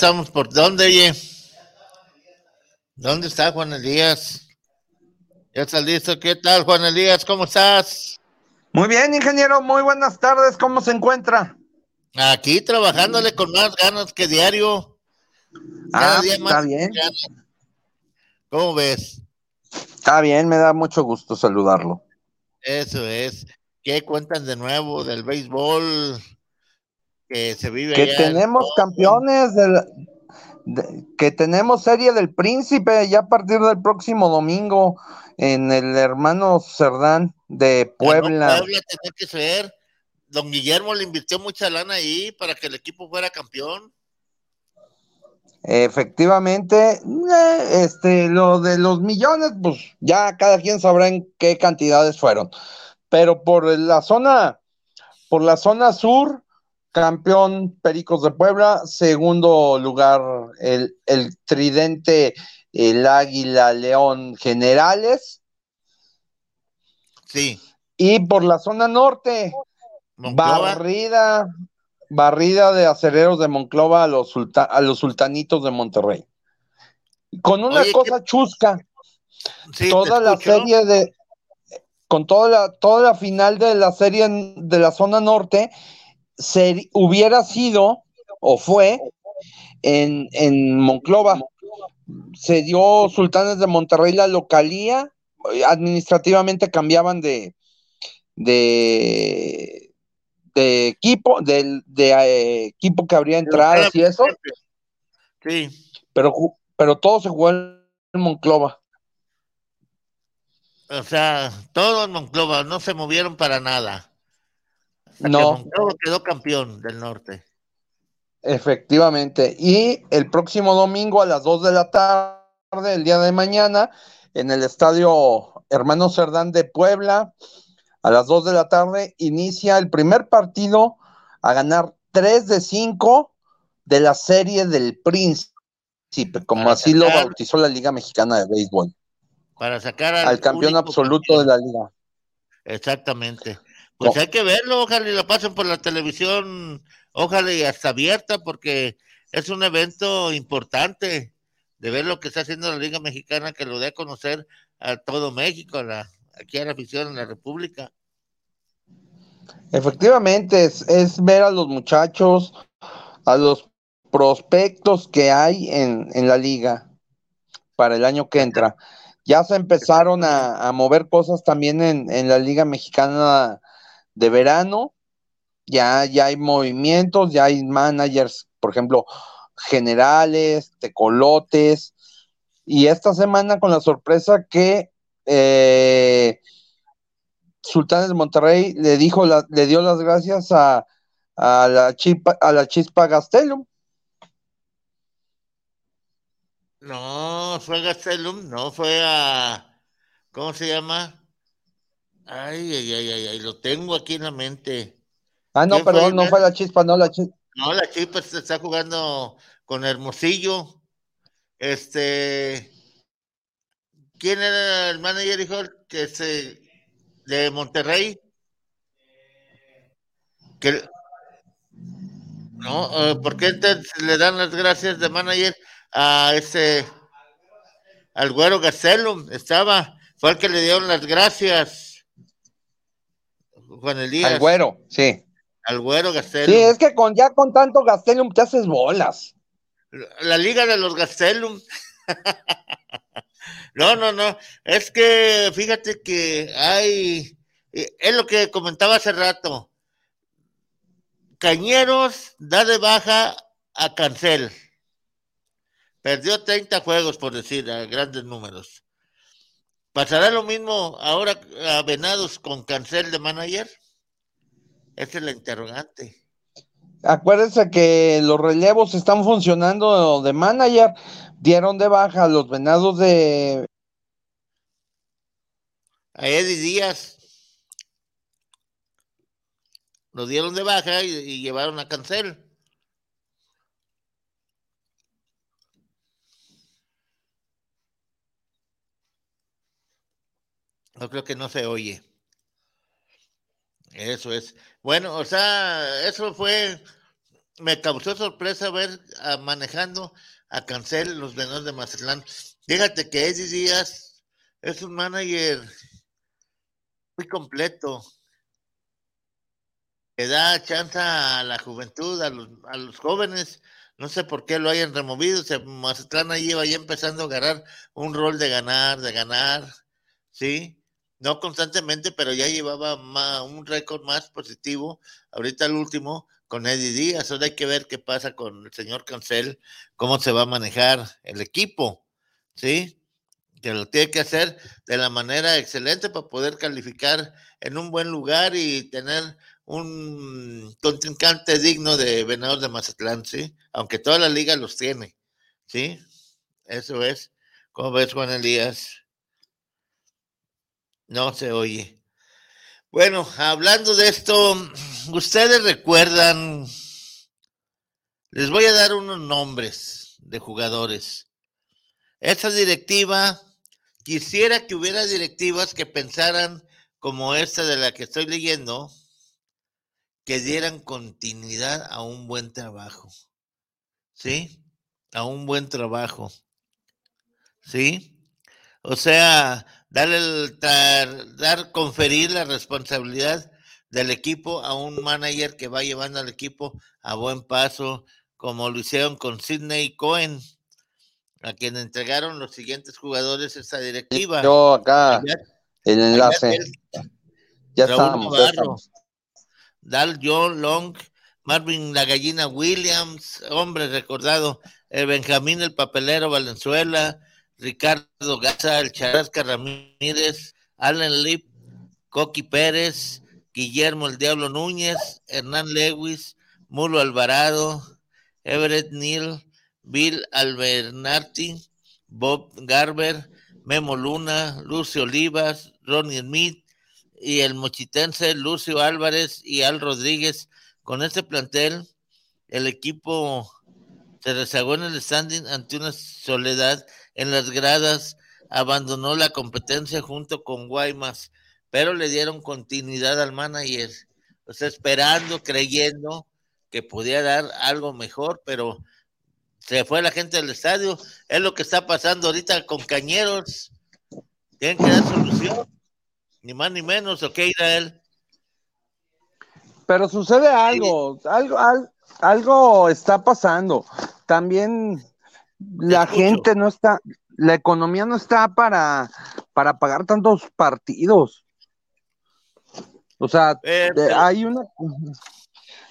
Estamos por dónde, oye. ¿Dónde está Juan Elías? Ya está listo. ¿Qué tal, Juan Elías? ¿Cómo estás? Muy bien, ingeniero. Muy buenas tardes. ¿Cómo se encuentra? Aquí trabajándole con más ganas que diario. ah, está bien. ¿Cómo ves? Está bien, me da mucho gusto saludarlo. Eso es. ¿Qué cuentan de nuevo del béisbol que se vive? Que tenemos campeones del, que tenemos serie del príncipe ya a partir del próximo domingo en el hermano Cerdán de Puebla. Puebla tenía que ser. Don Guillermo le invirtió mucha lana ahí para que el equipo fuera campeón. Efectivamente, eh, este, lo de los millones, pues ya cada quien sabrá en qué cantidades fueron. Pero por la zona, por la zona sur, campeón Pericos de Puebla, segundo lugar el, el Tridente, el Águila León Generales. Sí. Y por la zona norte, barrida, barrida de acereros de Monclova a los, a los sultanitos de Monterrey. Con una cosa chusca, toda la serie de, con toda la, toda la final de la serie de la zona norte, se, hubiera sido o fue en, en Monclova. Se dio Sultanes de Monterrey la localía, administrativamente cambiaban de, de, de equipo, de, de eh, equipo que habría entradas y eso. Sí. Pero, pero todo se jugó en Monclova. O sea, todo en Monclova, no se movieron para nada. No. Quedó campeón del norte. Efectivamente. Y el próximo domingo a las 2 de la tarde, el día de mañana, en el estadio Hermano Cerdán de Puebla, a las 2 de la tarde, inicia el primer partido a ganar 3 de 5 de la serie del Príncipe, como así lo bautizó la Liga Mexicana de Béisbol. Para sacar al, campeón absoluto de la liga. Exactamente. Pues hay que verlo, ojalá y lo pasen por la televisión, ojalá y hasta abierta, porque es un evento importante de ver lo que está haciendo la Liga Mexicana, que lo dé a conocer a todo México, a la, aquí a la afición en la República. Efectivamente, es, es ver a los muchachos, a los prospectos que hay en, en la liga para el año que entra. Ya se empezaron a, a mover cosas también en, en, la Liga Mexicana de verano. Ya, ya hay movimientos, ya hay managers, por ejemplo, generales, tecolotes. Y esta semana con la sorpresa que eh, Sultanes de Monterrey le dijo, le dio las gracias a, a la chispa, a la chispa Gastelum. No, fue a Gastelum, no fue a, ¿cómo se llama? Ay, ay, ay, ay, ay, lo tengo aquí en la mente. Ah, no, perdón, no fue la chispa, no la chispa. No, la chispa se está jugando con Hermosillo. Este, ¿quién era el manager, hijo? Que se, de Monterrey. Que, no, uh, ¿por qué le dan las gracias de manager a ese, al güero Gastelum? Estaba, fue el que le dieron las gracias. Juan Elías. Al güero, sí. Al güero Gastelum. Sí, es que con ya con tanto Gastelum te haces bolas. La liga de los Gastelum. no, no, no. Es que fíjate que hay. Es lo que comentaba hace rato. Cañeros da de baja a Cancel. Perdió 30 juegos, por decir, a grandes números. ¿Pasará lo mismo ahora a Venados con Cancel de manager? Esa es la interrogante. Acuérdense que los relevos están funcionando de manager. Dieron de baja a los venados de. A Eddie Díaz. Lo dieron de baja y, y llevaron a Cancel. No creo que no se oye. Eso es. Bueno, o sea, eso fue, me causó sorpresa ver a, manejando a Cancel los venados de Mazatlán. Fíjate que Eddie Díaz es un manager muy completo. Que da chance a la juventud, a los, a los jóvenes. No sé por qué lo hayan removido. O sea, Mazatlán ahí iba ya empezando a agarrar un rol de ganar, de ganar ¿sí? No constantemente, pero ya llevaba un récord más positivo. Ahorita el último con Eddie Díaz. Ahora hay que ver qué pasa con el señor Cancel, cómo se va a manejar el equipo, ¿sí? Que lo tiene que hacer de la manera excelente para poder calificar en un buen lugar y tener un contrincante digno de Venados de Mazatlán, ¿sí? Aunque toda la liga los tiene, ¿sí? Eso es. ¿Cómo ves, Juan Elías? No se oye. Bueno, hablando de esto, ustedes recuerdan, les voy a dar unos nombres de jugadores. Esa directiva, quisiera que hubiera directivas que pensaran como esta de la que estoy leyendo, que dieran continuidad a un buen trabajo. ¿Sí? A un buen trabajo. ¿Sí? O sea, dar, el, dar, dar, conferir la responsabilidad del equipo a un manager que va llevando al equipo a buen paso, como lo hicieron con Sidney Cohen, a quien entregaron los siguientes jugadores esta directiva. Yo acá, Allá- el enlace. Ya Raúl estamos, ya Navarro, estamos. Dal John Long, Marvin La Gallina Williams, hombre recordado, el Benjamín el Papelero Valenzuela, Ricardo Gaza, el Charasca Ramírez, Allen Lip, Coqui Pérez, Guillermo el Diablo Núñez, Hernán Lewis, Mulo Alvarado, Everett Neal, Bill Albernarti, Bob Garber, Memo Luna, Lucio Olivas, Ronnie Smith y el mochitense Lucio Álvarez y Al Rodríguez. Con este plantel, el equipo se rezagó en el standing ante una soledad en las gradas, abandonó la competencia junto con Guaymas, pero le dieron continuidad al manager, o sea, esperando, creyendo que podía dar algo mejor, pero se fue la gente del estadio. Es lo que está pasando ahorita con Cañeros. Tienen que dar solución, ni más ni menos, ¿ok, Israel? Pero sucede algo, algo, al- algo está pasando. También la gente no está, la economía no está para, para pagar tantos partidos. O sea, Eh, pero- hay una,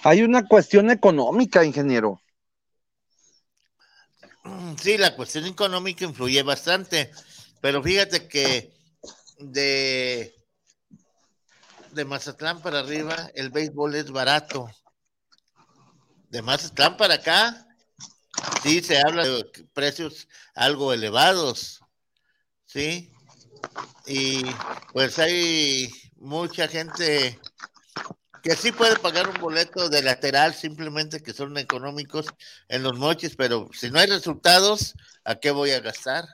hay una cuestión económica, ingeniero. Mm, Sí, la cuestión económica influye bastante, pero fíjate que de, de Mazatlán para arriba el béisbol es barato. De Mazatlán para acá, sí se habla de precios algo elevados, ¿sí? Y pues hay mucha gente que sí puede pagar un boleto de lateral, simplemente que son económicos en los moches, pero si no hay resultados, ¿a qué voy a gastar?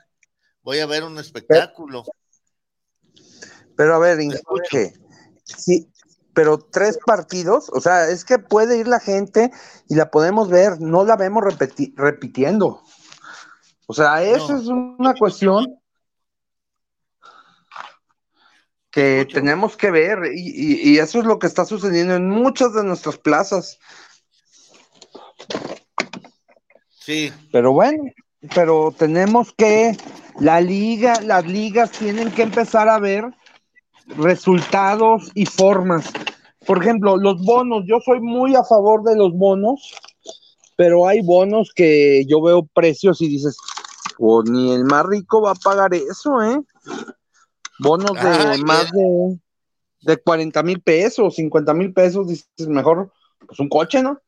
Voy a ver un espectáculo. Pero a ver, Inge, sí, pero tres partidos, o sea, es que puede ir la gente y la podemos ver, no la vemos repeti- repitiendo. O sea, eso es una cuestión que tenemos que ver y, y- y eso es lo que está sucediendo en muchas de nuestras plazas. Sí. Pero bueno, pero tenemos que, la liga, las ligas tienen que empezar a ver resultados y formas. Por ejemplo, los bonos, yo soy muy a favor de los bonos, pero hay bonos que yo veo precios y dices, pues ni el más rico va a pagar eso, ¿eh? Bonos de más de, de 40 mil pesos, 50 mil pesos, dices, mejor, pues un coche, ¿no?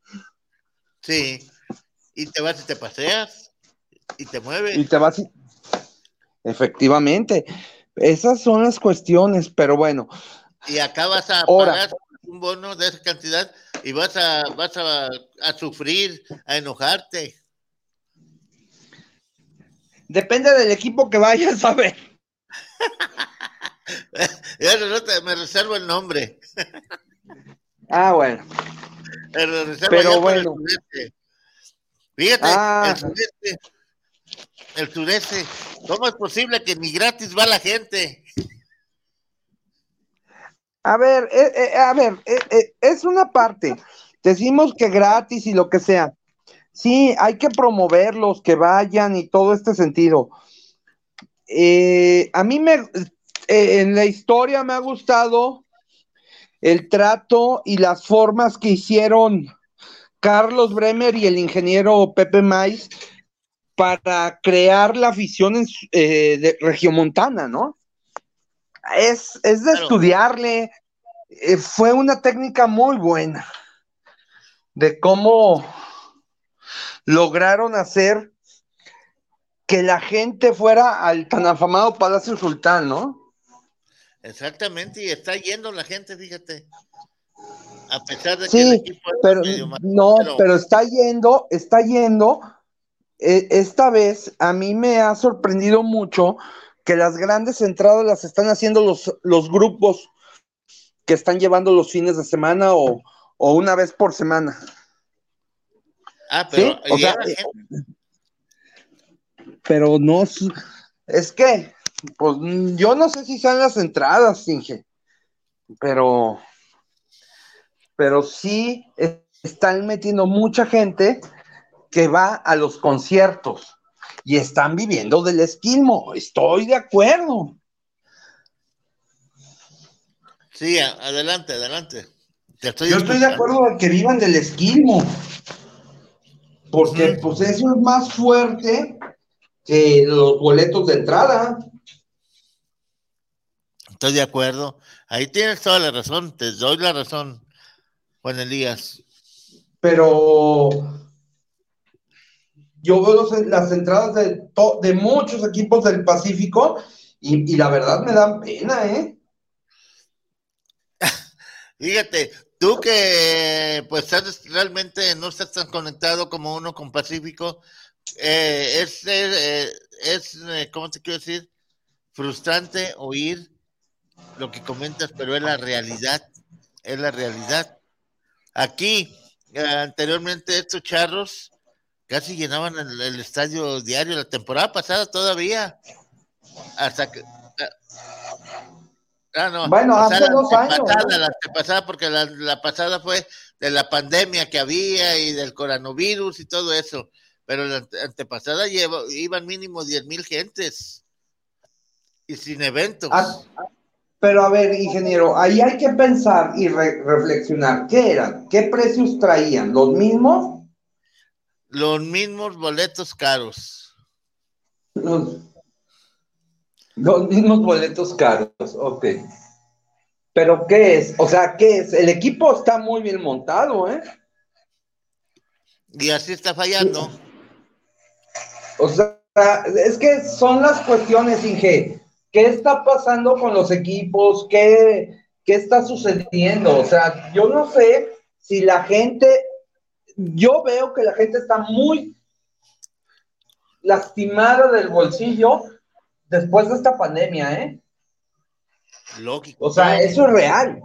Sí. Y te vas y te paseas y te mueves. Y te vas. y- Efectivamente. Esas son las cuestiones, pero bueno. Y acá vas a Ahora. pagar un bono de esa cantidad y vas a, vas a, a sufrir, a enojarte. Depende del equipo que vayas a ver. Me reservo el nombre. Ah, bueno. Me lo reservo Pero bueno. Fíjate, Ah. el sureste, el sureste, ¿cómo es posible que ni gratis va la gente? A ver, eh, eh, a ver, eh, es una parte. Decimos que gratis y lo que sea. Sí, hay que promoverlos, que vayan y todo este sentido. A mí me, en la historia me ha gustado el trato y las formas que hicieron Carlos Bremer y el ingeniero Pepe Mais para crear la afición en, eh, de Regiomontana, ¿no? Es, es de estudiarle. Eh, fue una técnica muy buena de cómo lograron hacer que la gente fuera al tan afamado Palacio Sultán, ¿no? Exactamente, y está yendo la gente, fíjate. A pesar de que Sí, el equipo pero medio mal, no, pero- pero está yendo, está yendo. E- Esta vez a mí me ha sorprendido mucho que las grandes entradas las están haciendo los, los grupos que están llevando los fines de semana o, o una vez por semana. Ah, pero ¿Sí? O sea, pero no es, que, pues yo no sé si sean las entradas, Inge, pero, pero sí es- están metiendo mucha gente que va a los conciertos y están viviendo del esquilmo. Estoy de acuerdo. sí, a- adelante, adelante. Te estoy Yo estoy de acuerdo en que vivan del esquilmo. Porque pues eso es más fuerte que los boletos de entrada. Estoy de acuerdo. Ahí tienes toda la razón, te doy la razón, Juan Elías. pero yo veo las entradas de, to- de muchos equipos del Pacífico y, la verdad me dan pena, ¿eh? Fíjate, tú que pues realmente no estás tan conectado como uno con Pacífico, eh, es, eh, es eh, ¿cómo te quiero decir? Frustrante oír lo que comentas, pero es la realidad, es la realidad. Aquí, eh, anteriormente estos charros casi llenaban el, el estadio diario, la temporada pasada todavía, hasta que... Ah, no. Bueno, o hace dos años, ¿no? La antepasada, porque la, la pasada fue de la pandemia que había y del coronavirus y todo eso. Pero la ante- antepasada lleva, iban mínimo 10 mil gentes y sin eventos. Ah, Pero a ver, ingeniero, ahí hay que pensar y re- reflexionar. ¿Qué eran? ¿Qué precios traían? ¿Los mismos? Los mismos boletos caros. Los, los mismos boletos caros, ok. ¿Pero qué es? O sea, ¿qué es? El equipo está muy bien montado, ¿eh? Y así está fallando. O sea, es que son las cuestiones, Inge. ¿Qué está pasando con los equipos? ¿Qué, qué está sucediendo? O sea, yo no sé si la gente, yo veo que la gente está muy lastimada del bolsillo después de esta pandemia, ¿eh? Lógico. O sea, eso es real.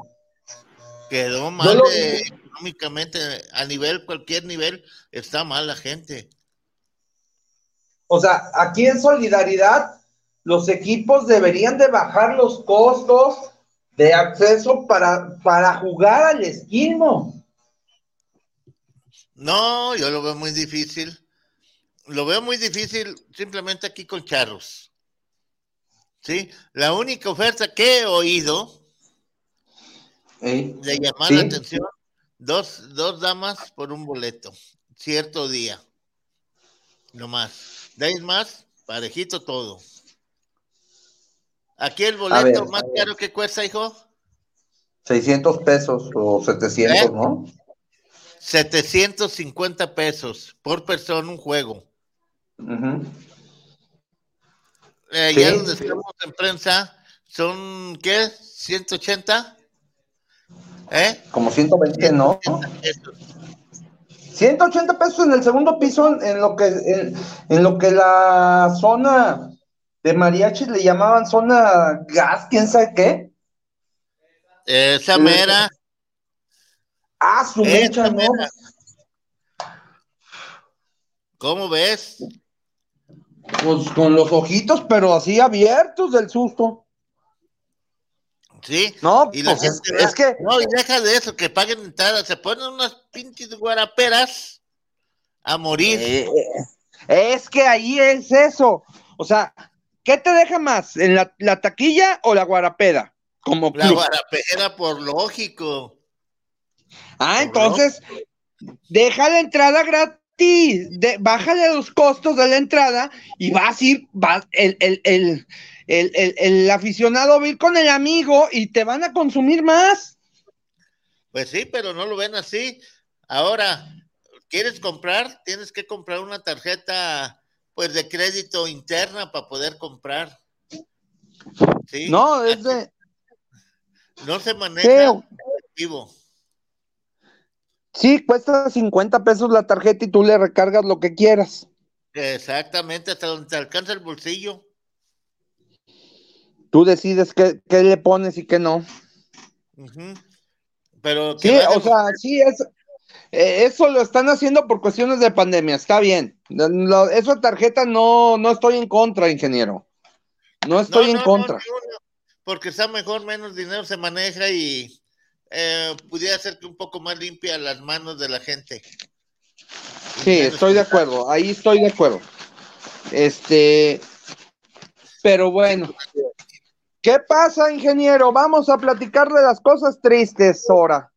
Quedó mal de- económicamente, a nivel, cualquier nivel, está mal la gente. O sea, aquí en solidaridad, los equipos deberían de bajar los costos de acceso para, para jugar al esquilmo. No, yo lo veo muy difícil. Lo veo muy difícil simplemente aquí con charros. ¿Sí? La única oferta que he oído de llamar la atención, dos, dos damas por un boleto, cierto día. No más. En más, parejito todo. Aquí el boleto ver, más caro que cuesta, hijo, 600 pesos o 700, ¿Eh? ¿no? 750 pesos por persona un juego. Ujú. Eh, Sí. Ya donde estamos en prensa, son, ¿qué? ¿180? ¿Eh? Como 120, ¿no? 180 pesos en el segundo piso, en lo que, en, en lo que la zona de mariachis le llamaban zona gas, quién sabe qué. Esa mera. Ah, su mecha, ¿no? ¿Cómo ves? Pues con los ojitos, pero así abiertos del susto. Sí. No, Y la pues es, gente va- es que, No, y deja de eso, que paguen entrada, se ponen unas pinches guaraperas a morir. Eh, es que ahí es eso. O sea, ¿qué te deja más? ¿En la, la taquilla o la guarapeda? Como La club. guarapera, por lógico. Ah, entonces, deja la entrada gratis, de- bájale los costos de la entrada y vas a ir, va, el, el, el, el, aficionado va a ir con el amigo y te van a consumir más. Pues sí, pero no lo ven así. Ahora, ¿quieres comprar? Tienes que comprar una tarjeta, pues, de crédito interna para poder comprar. Sí. No, es de, No se maneja Sí. efectivo. Sí, cuesta 50 pesos la tarjeta y tú le recargas lo que quieras. Exactamente, hasta donde te alcanza el bolsillo. Tú decides qué, qué le pones y qué no. Pero Sí, o sea, sí, es, eh, eso lo están haciendo por cuestiones de pandemia, está bien. Lo- esa tarjeta no, no estoy en contra, ingeniero. No estoy No, en contra. no, porque está mejor, menos dinero se maneja y eh, pudiera ser que un poco más limpia las manos de la gente. Sí, estoy de acuerdo, ahí estoy de acuerdo. Este, pero bueno. ¿Qué pasa, ingeniero? Vamos a platicar de las cosas tristes ahora.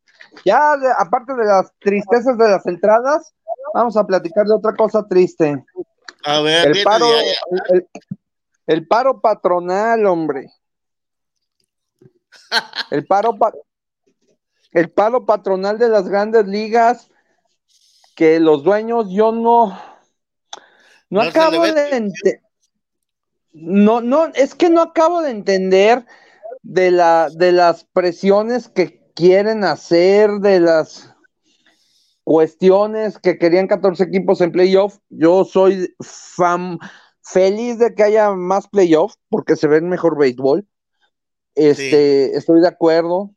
Ya, de- aparte de las tristezas de las entradas, vamos a platicar de otra cosa triste. A ver, El paro, el, el- paro patronal, hombre. El paro, pa- el paro patronal de las grandes ligas, que los dueños, yo no, no, acabo de ente- no, no, es que no acabo de entender de la, de las presiones que quieren hacer, de las cuestiones que querían 14 equipos en playoff. Yo soy fan, feliz de que haya más playoff porque se ve mejor béisbol. Este, estoy de acuerdo.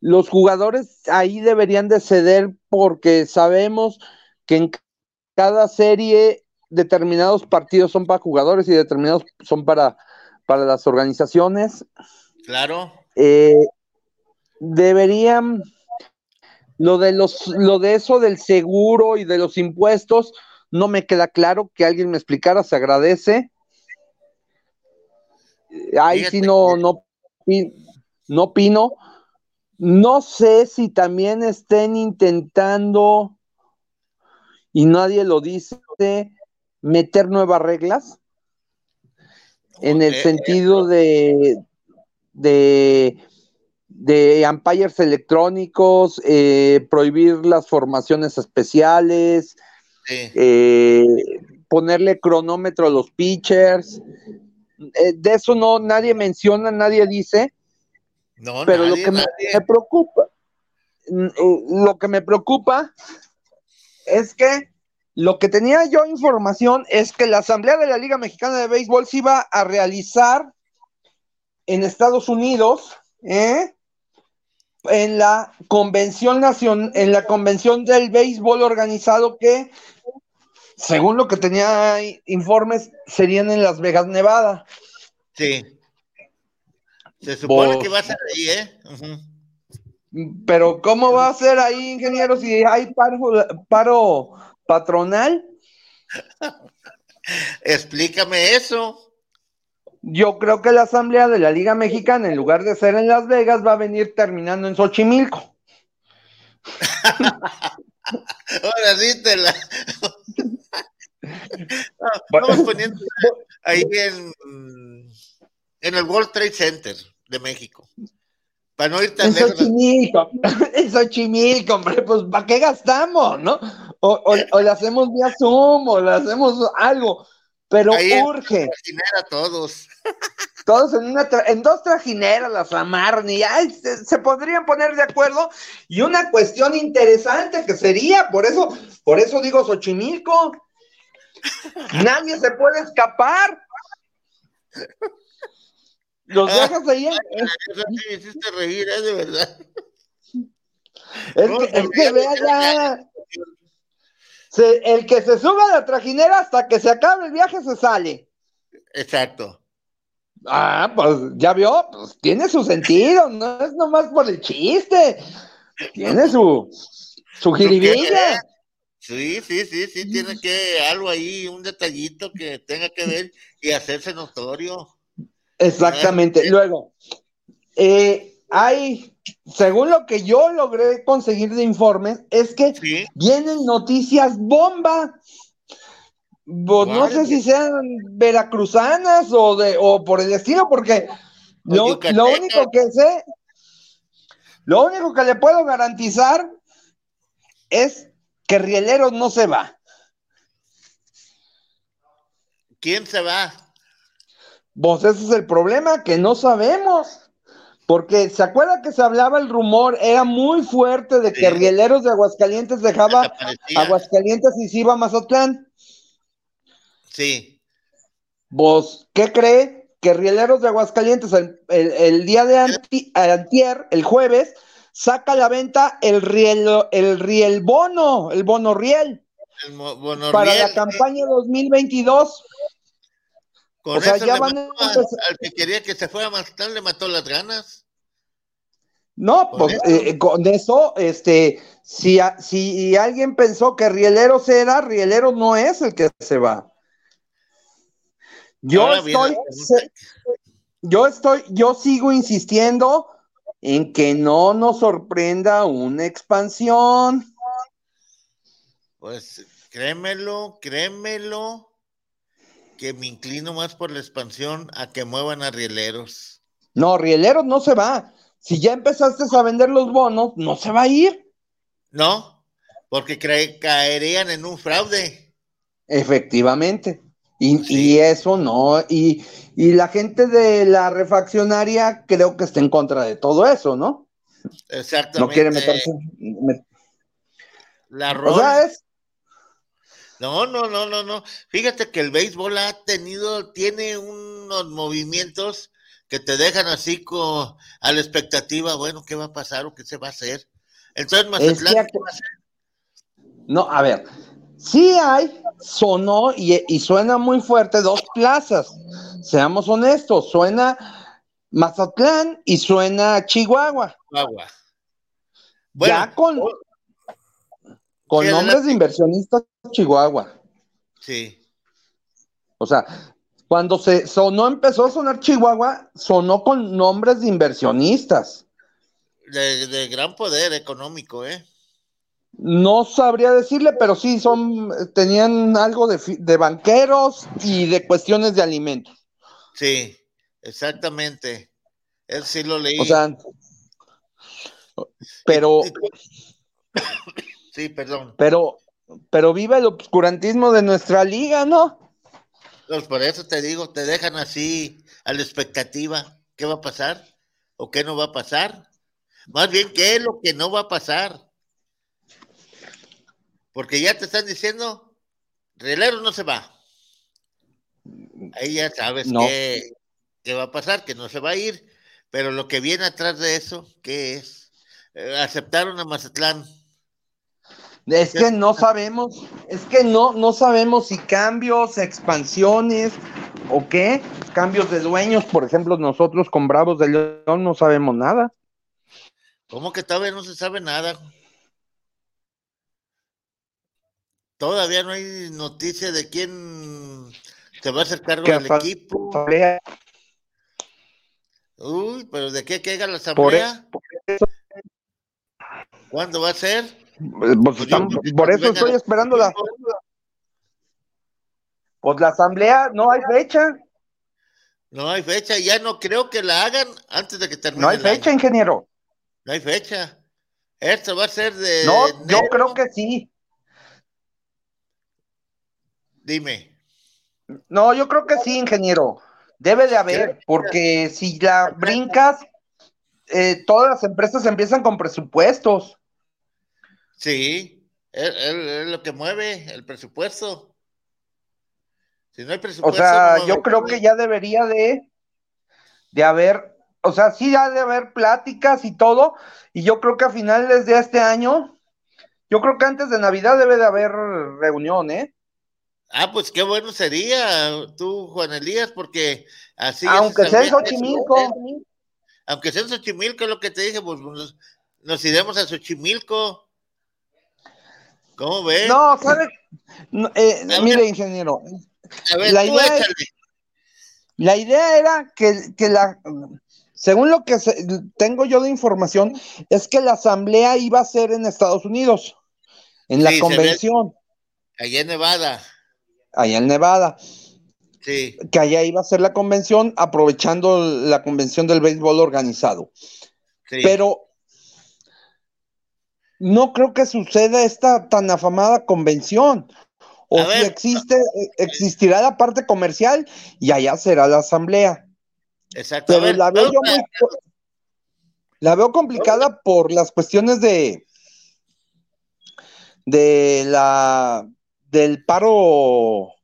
Los jugadores ahí deberían de ceder porque sabemos que en cada serie determinados partidos son para jugadores y determinados son para, para las organizaciones. Claro. Eh, deberían lo de los lo de eso del seguro y de los impuestos no me queda claro que alguien me explicara se agradece ahí sí no no no opino no sé si también estén intentando y nadie lo dice meter nuevas reglas en el Eh, sentido de de de umpires electrónicos, eh, prohibir las formaciones especiales, Sí. eh, ponerle cronómetro a los pitchers. Eh, de eso no nadie menciona, nadie dice, No, pero lo que me, preocupa, eh, lo que me preocupa es que lo que tenía yo información es que la Asamblea de la Liga Mexicana de Béisbol se iba a realizar en Estados Unidos, ¿eh? en la convención nacional, en la convención del béisbol organizado que, según lo que tenía informes, serían en Las Vegas, Nevada. Sí. Se supone Vos- que va a ser ahí, ¿eh? Pero ¿cómo va a ser ahí, ingeniero, si hay paro, paro patronal? Explícame eso. Yo creo que la asamblea de la Liga Mexicana, en lugar de ser en Las Vegas, va a venir terminando en Xochimilco. Ahora sí te la. No, Vamos poniendo ahí en, en el World Trade Center de México. Para no ir tan En. Xochimilco, en Xochimilco, hombre, pues ¿para qué gastamos, no? O, o, o le hacemos vía Zoom, o le hacemos algo, pero Ahí en urge. todos. Todos en, una tra- en dos trajineras las amarran y se, se podrían poner de acuerdo. Y una cuestión interesante que sería, por eso, por eso digo Xochimilco. Nadie se puede escapar. Los Ah, dejas ahí. Eso sí me hiciste reír, ¿eh? De verdad. Es No, que, es que vea ya. Se- el que se suba a la trajinera hasta que se acabe el viaje se sale. Exacto. Ah, pues ya vio, pues tiene su sentido, no es nomás por el chiste. Tiene su, su jiribilla. Sí, sí, sí, sí, tiene que algo ahí, un detallito que tenga que ver y hacerse notorio. Exactamente. Luego, eh, hay, según lo que yo logré conseguir de informes, es que vienen noticias bomba. Pues, no sé si sean veracruzanas o de o por el estilo, porque lo, lo único que sé, lo único que le puedo garantizar es que Rieleros no se va. ¿Quién se va? Pues ese es el problema, que no sabemos. Porque se acuerda que se hablaba el rumor, era muy fuerte de que Rieleros de Aguascalientes dejaba Aguascalientes y se iba a Mazatlán. Sí. ¿Vos qué cree? Que Rieleros de Aguascalientes el, día de antier, el jueves, saca a la venta el riel, el riel bono, el bono riel. El bono para riel, la campaña 2022. Con o sea, eso ya le van mató a al- que quería que se fuera a Mazatlán, le mató las ganas. No, Con pues eso. eh, con eso, este, si, a- si alguien pensó que Rieleros era, Rieleros no es el que se va. Yo Ahora estoy, se- yo estoy, yo sigo insistiendo en que no nos sorprenda una expansión. Pues créemelo, créemelo, que me inclino más por la expansión a que muevan a rieleros. No, Rieleros no se va. Si ya empezaste a vender los bonos, no se va a ir. No, porque caerían en un fraude. Efectivamente. Y, y eso no, y, y la gente de la refaccionaria creo que está en contra de todo eso, ¿no? Exactamente. No quiere meterse. me- La o sea, es, No, no, no, no, no. Fíjate que el béisbol ha tenido, tiene unos movimientos que te dejan así con, a la expectativa, bueno, ¿qué va a pasar o qué se va a hacer? Entonces, Es Mazatlán, que- no, a ver, sí hay, sonó y, y suena muy fuerte dos plazas. Seamos honestos, suena Mazatlán y suena Chihuahua. Chihuahua. ya con, con Sí, nombres de inversionistas Chihuahua. Sí, O sea, cuando se sonó, empezó a sonar Chihuahua, sonó con nombres de inversionistas. de, de gran poder económico, ¿eh? No sabría decirle, pero sí son, tenían algo de, de banqueros y de cuestiones de alimentos. Sí, exactamente. Él sí lo leí. O sea, pero, sí, perdón. pero, pero viva el obscurantismo de nuestra liga, ¿no? Pues por eso te digo, te dejan así a la expectativa. ¿Qué va a pasar? ¿O qué no va a pasar? Más bien, ¿qué es lo que no va a pasar? Porque ya te están diciendo, Rielero no se va. Ahí ya sabes No. qué, qué va a pasar, que no se va a ir. Pero lo que viene atrás de eso, ¿qué es? Eh, aceptaron a Mazatlán. Es que no sabemos, es que no, no sabemos si cambios, expansiones o qué, cambios de dueños, por ejemplo, nosotros con Bravos de León no sabemos nada. ¿Cómo que todavía no se sabe nada? Todavía no hay noticia de quién se va a hacer cargo del equipo. asamblea- Uy, pero ¿de qué caiga la Por, e- asamblea? ¿Cuándo va a ser? Pues, estamos- por eso estoy esperando la, pues la asamblea, no hay fecha, No hay fecha, ya no creo que la hagan antes de que termine. no hay fecha, ingeniero. No hay fecha. Esto va a ser de. No, yo creo que sí. Dime. No, yo creo que sí, ingeniero. Debe de haber, porque si la brincas, eh, todas las empresas empiezan con presupuestos. Sí, es, lo que mueve el presupuesto. Si no hay presupuesto. O sea, no yo creo que ya debería de, de haber, o sea, sí ha de haber pláticas y todo, y yo creo que a finales de este año, yo creo que antes de Navidad debe de haber reunión, ¿eh? Ah, pues qué bueno sería tú, Juan Elías, porque así. Aunque sea en Xochimilco. Aunque sea en Xochimilco, es lo que te dije, pues nos, nos iremos a Xochimilco. ¿Cómo ves? No, ¿sabe? No, eh, mire, ingeniero. A ver, la tú idea, échale. la idea era que, que la, según lo que se- tengo yo de información, es que la asamblea iba a ser en Estados Unidos, en la ve- convención, Allá en Nevada. allá en Nevada, Sí. que allá iba a ser la convención, aprovechando la convención del béisbol organizado. Sí. Pero no creo que suceda esta tan afamada convención. O A si ver. existe, existirá la parte comercial y allá será la asamblea. Exacto. Pero la veo yo muy, la veo complicada por las cuestiones de de la del paro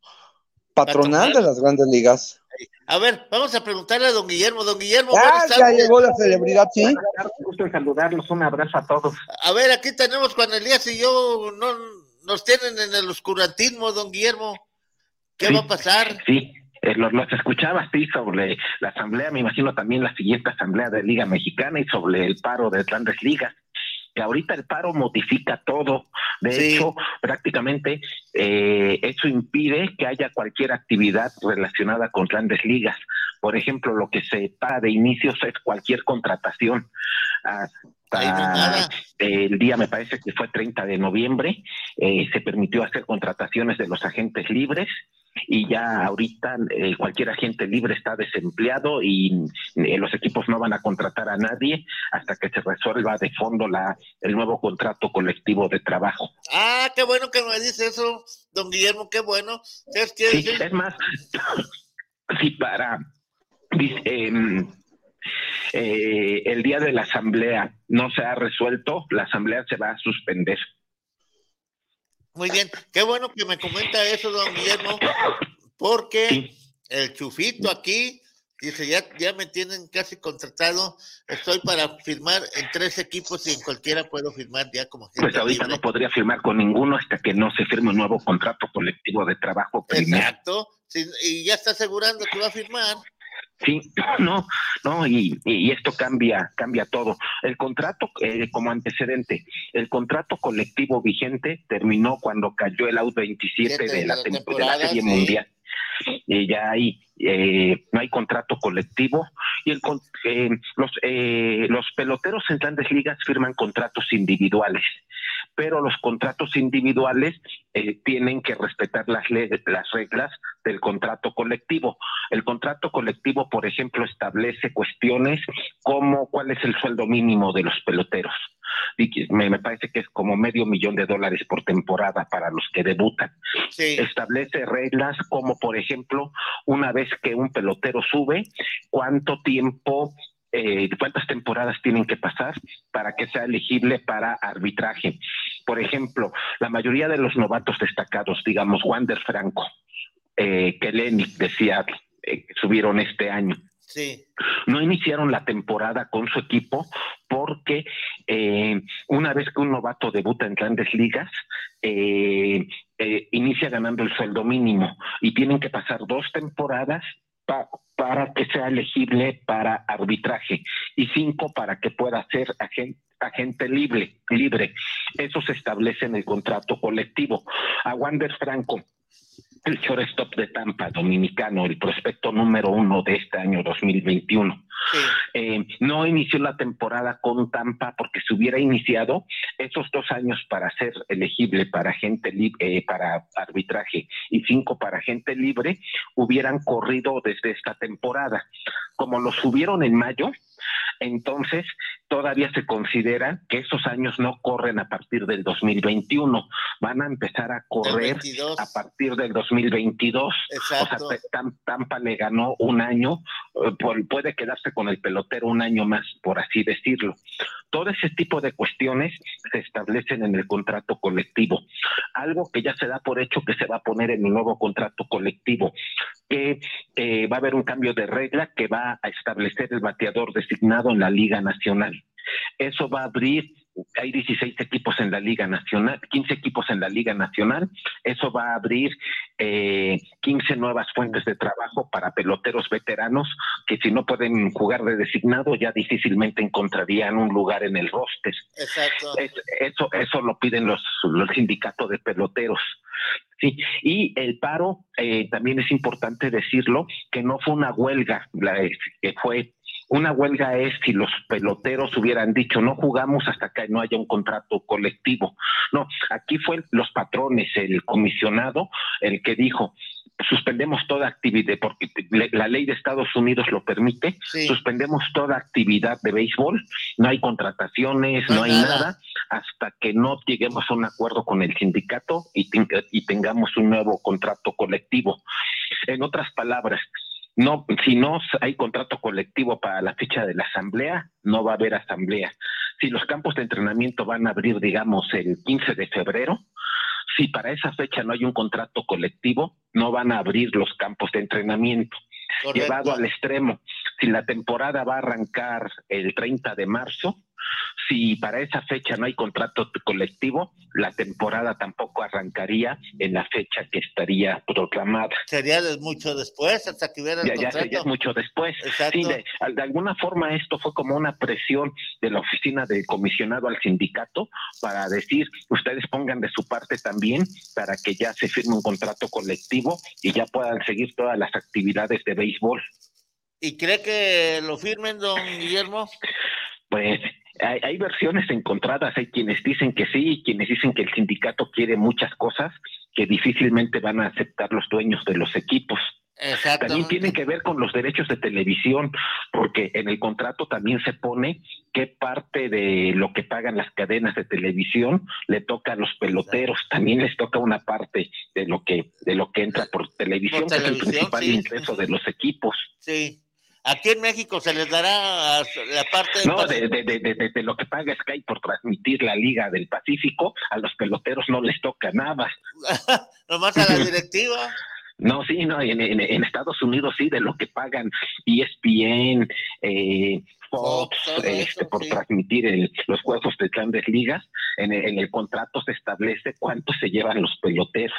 patronal de las grandes ligas. A ver, vamos a preguntarle a don Guillermo. Don Guillermo, Ah, ya llegó la celebridad, sí. Gusto en saludarlos, un abrazo a todos. A ver, aquí tenemos Juan Elías y yo, no nos tienen en el oscurantismo, don Guillermo. ¿Qué va a pasar? Sí, eh, los, los escuchaba, sí, sobre la asamblea, me imagino también la siguiente asamblea de Liga Mexicana y sobre el paro de grandes ligas. Que ahorita el paro modifica todo. De Sí. hecho, prácticamente eh, eso impide que haya cualquier actividad relacionada con grandes ligas. Por ejemplo, lo que se para de inicios es cualquier contratación. Hasta el día, me parece que fue 30 de noviembre, eh, se permitió hacer contrataciones de los agentes libres y ya ahorita eh, cualquier agente libre está desempleado y eh, los equipos no van a contratar a nadie hasta que se resuelva de fondo la, el nuevo contrato colectivo de trabajo. Ah, qué bueno que me dice eso, don Guillermo, qué bueno. ¿Sabes qué? Sí, es más, si para em, eh, el día de la asamblea no se ha resuelto, la asamblea se va a suspender. Muy bien, qué bueno que me comenta eso, don Guillermo, porque el chufito aquí dice, ya, ya me tienen casi contratado, estoy para firmar en tres equipos y en cualquiera puedo firmar ya como Pues ahorita libre. no podría firmar con ninguno hasta que no se firme un nuevo contrato colectivo de trabajo primero. Exacto, sí, y ya está asegurando que va a firmar. Sí, no, no, y, y esto cambia, cambia todo. El contrato, eh, como antecedente, el contrato colectivo vigente terminó cuando cayó el out 27 de la, de la Serie sí. Mundial. Y ya hay, eh, no hay contrato colectivo y el, eh, los, eh, los peloteros en grandes ligas firman contratos individuales, pero los contratos individuales eh, tienen que respetar las, las reglas del contrato colectivo. El contrato colectivo, por ejemplo, establece cuestiones como cuál es el sueldo mínimo de los peloteros. Y me parece que es como medio millón de dólares por temporada para los que debutan. Establece reglas como, por ejemplo, una vez que un pelotero sube, cuánto tiempo eh, cuántas temporadas tienen que pasar para que sea elegible para arbitraje. Por ejemplo, la mayoría de los novatos destacados, digamos, Wander Franco, eh, eh, que subieron este año. Sí. No iniciaron la temporada con su equipo porque eh, una vez que un novato debuta en grandes ligas, eh, inicia ganando el sueldo mínimo y tienen que pasar dos temporadas pa- para que sea elegible para arbitraje y cinco para que pueda ser agente, agente libre, libre. Eso se establece en el contrato colectivo. A Wander Franco, el shortstop de Tampa, dominicano, el prospecto número uno de este año 2021. Eh, no inició la temporada con Tampa porque si hubiera iniciado esos dos años para ser elegible para gente libre, para arbitraje y cinco para gente libre, hubieran corrido desde esta temporada. Como lo subieron en mayo, entonces todavía se considera que esos años no corren a partir del 2021, van a empezar a correr 22. a partir del 2022. Exacto. O sea, Tam- Tampa le ganó un año, eh, puede quedarse con el pelotero un año más, por así decirlo. Todo ese tipo de cuestiones se establecen en el contrato colectivo. Algo que ya se da por hecho que se va a poner en el nuevo contrato colectivo, que eh, va a haber un cambio de regla que va a establecer el bateador designado en la Liga Nacional. Eso va a abrir, hay 16 equipos en la Liga Nacional, 15 equipos en la Liga Nacional, eso va a abrir eh, 15 nuevas fuentes de trabajo para peloteros veteranos que si no pueden jugar de designado ya difícilmente encontrarían un lugar en el roster. Exacto. eso, eso lo piden los, los sindicatos de peloteros. Sí, y el paro, eh, también es importante decirlo, que no fue una huelga, la, que fue una huelga es si los peloteros hubieran dicho no jugamos hasta que no haya un contrato colectivo. No, aquí fue los patrones, el comisionado, el que dijo suspendemos toda actividad, porque la ley de Estados Unidos lo permite, suspendemos toda actividad de béisbol, no hay contrataciones, no, hay nada. hasta que no lleguemos a un acuerdo con el sindicato y, y tengamos un nuevo contrato colectivo. En otras palabras, no, si no hay contrato colectivo para la fecha de la asamblea, no va a haber asamblea. Si los campos de entrenamiento van a abrir, digamos, el 15 de febrero, si para esa fecha no hay un contrato colectivo, no van a abrir los campos de entrenamiento. Llevado al extremo, si la temporada va a arrancar el 30 de marzo, si para esa fecha no hay contrato colectivo, la temporada tampoco arrancaría en la fecha que estaría proclamada. Sería mucho después, hasta que hubiera el ya, contrato. Ya sería mucho después. Sí, de, de, alguna forma esto fue como una presión de la oficina del comisionado al sindicato para decir, ustedes pongan de su parte también para que ya se firme un contrato colectivo y ya puedan seguir todas las actividades de béisbol. ¿Y cree que lo firmen, don Guillermo? Pues hay, hay, versiones encontradas, hay quienes dicen que sí y quienes dicen que el sindicato quiere muchas cosas que difícilmente van a aceptar los dueños de los equipos. También tiene que ver con los derechos de televisión, porque en el contrato también se pone qué parte de lo que pagan las cadenas de televisión le toca a los peloteros, también les toca una parte de lo que de lo que entra por televisión, por televisión que es el principal sí. ingreso de los equipos. Sí. Aquí en México se les dará la parte no de, de, de, de, lo que paga Sky por transmitir la Liga del Pacífico a los peloteros no les toca nada. Nomás a la directiva. No sí no en, en, en, Estados Unidos sí de lo que pagan ESPN eh, Fox, este, eso, por sí. transmitir el, los juegos de grandes ligas en el, en el contrato se establece cuánto se llevan los peloteros.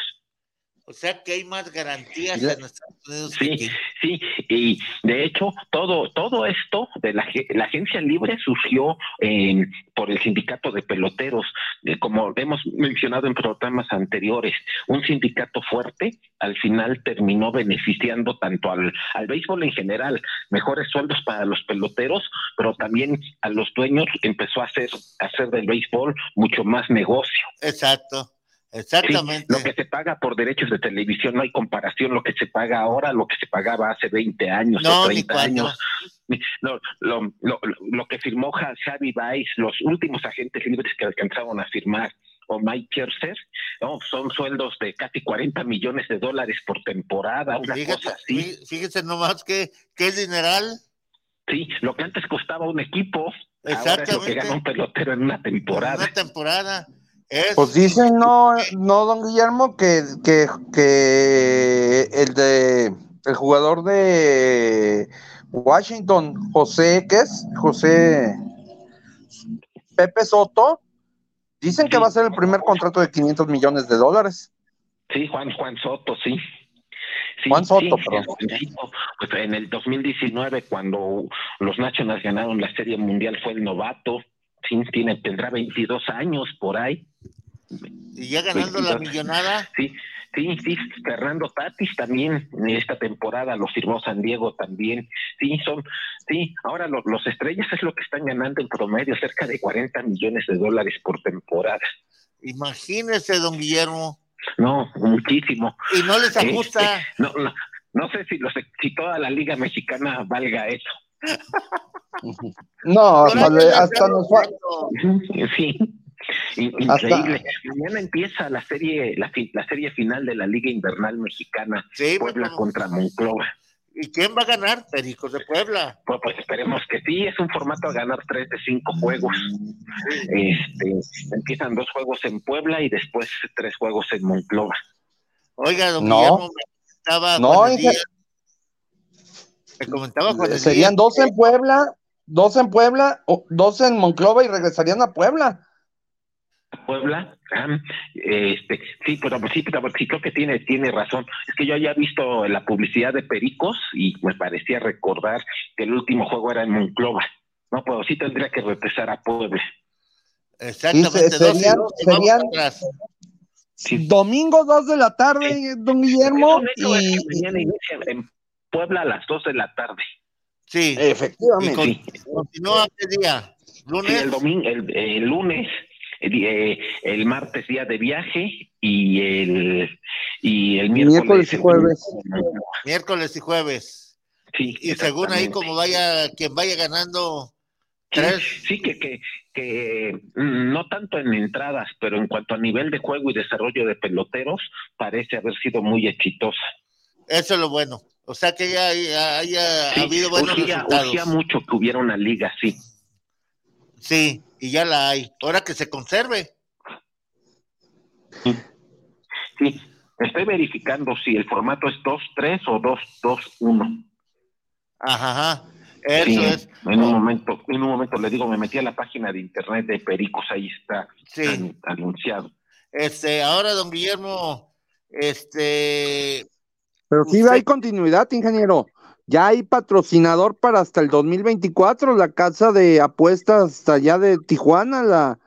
O sea que hay más garantías en Estados Sí, sí, y de hecho todo, todo esto de la, la agencia libre surgió eh, por el sindicato de peloteros, eh, como hemos mencionado en programas anteriores, un sindicato fuerte al final terminó beneficiando tanto al, al béisbol en general, mejores sueldos para los peloteros, pero también a los dueños empezó a hacer, a hacer del béisbol mucho más negocio. Exacto. Exactamente. Sí, lo que se paga por derechos de televisión no hay comparación lo que se paga ahora, lo que se pagaba hace 20 años no, o 30 años. Lo, lo, lo, lo, que firmó Javi Baez, los últimos agentes libres que alcanzaron a firmar, o Mike Piercer, ¿no? son sueldos de casi 40 millones de dólares por temporada, una fíjate, cosa así. Fíjese nomás que, que es dineral. Sí, lo que antes costaba un equipo, ahora es lo que gana un pelotero en una temporada. Una temporada. Es... Pues dicen, no, no, don Guillermo, que, que, que el de el jugador de Washington, José, ¿qué es? José Pepe Soto, dicen sí. que va a ser el primer contrato de 500 millones de dólares. Sí, Juan, Juan Soto, sí. Sí, Juan Soto, sí, perdón. Pues en el 2019, cuando los Nationals ganaron la Serie Mundial, fue el novato. Sí, tiene, tendrá 22 años por ahí. Y ya ganando 22. la millonada. Sí, sí, sí, Fernando Tatis también en esta temporada lo firmó San Diego también. Sí, son, sí, ahora lo, los estrellas es lo que están ganando en promedio, cerca de 40 millones de dólares por temporada. Imagínese, don Guillermo. No, muchísimo. Y no les ajusta. Este, no, no, no sé si, los, si toda la liga mexicana valga eso. No, hasta, le, hasta nos falta. Sí. Increíble. Hasta... Mañana empieza la serie, la, la, serie final de la Liga Invernal Mexicana, sí, Puebla bueno. contra Monclova. ¿Y quién va a ganar? Pericos de Puebla. Pues, pues, esperemos que sí, es un formato a ganar tres de cinco juegos. Este, empiezan dos juegos en Puebla y después tres juegos en Monclova. Oiga, don no. Guillermo, me estaba no, me comentaba Juan Serían dos en Puebla, dos en Puebla, dos en Monclova y regresarían a Puebla. Puebla, este, sí, pero sí, pero sí creo que tiene, tiene razón. Es que yo había visto la publicidad de Pericos y me parecía recordar que el último juego era en Monclova. No, pero sí tendría que regresar a Puebla. Exactamente, Sí, serían- dos, y vamos serían- atrás. Domingo 2 de la tarde, don Guillermo, es y que mañana inicia en Puebla a las 2 de la tarde. Sí. efectivamente. Y con- continúa qué día? ¿Lunes? Sí, el domingo, el, el lunes, eh, el martes día de viaje y el y el miércoles, Miércoles y jueves. Miércoles y jueves. Sí, Y según ahí, como vaya, quien vaya ganando Sí, tres, sí, que, que, que mm, no tanto en entradas, pero en cuanto a nivel de juego y desarrollo de peloteros, parece haber sido muy exitosa. eso es lo bueno. O sea que ya haya, haya Sí, habido buenos urgía, resultados. urgía mucho que hubiera una liga así. Sí, y ya la hay. Ahora que se conserve. Sí, estoy verificando si el formato es 2-3 o 2-2-1. Ajá, ajá. Eso Sí, es. En un momento, en un momento le digo, me metí a la página de internet de Pericos, ahí está Sí. anunciado. Este, ahora, don Guillermo, este, Pero sí hay continuidad, ingeniero. Ya hay patrocinador para hasta el 2024, la casa de apuestas allá de Tijuana, la,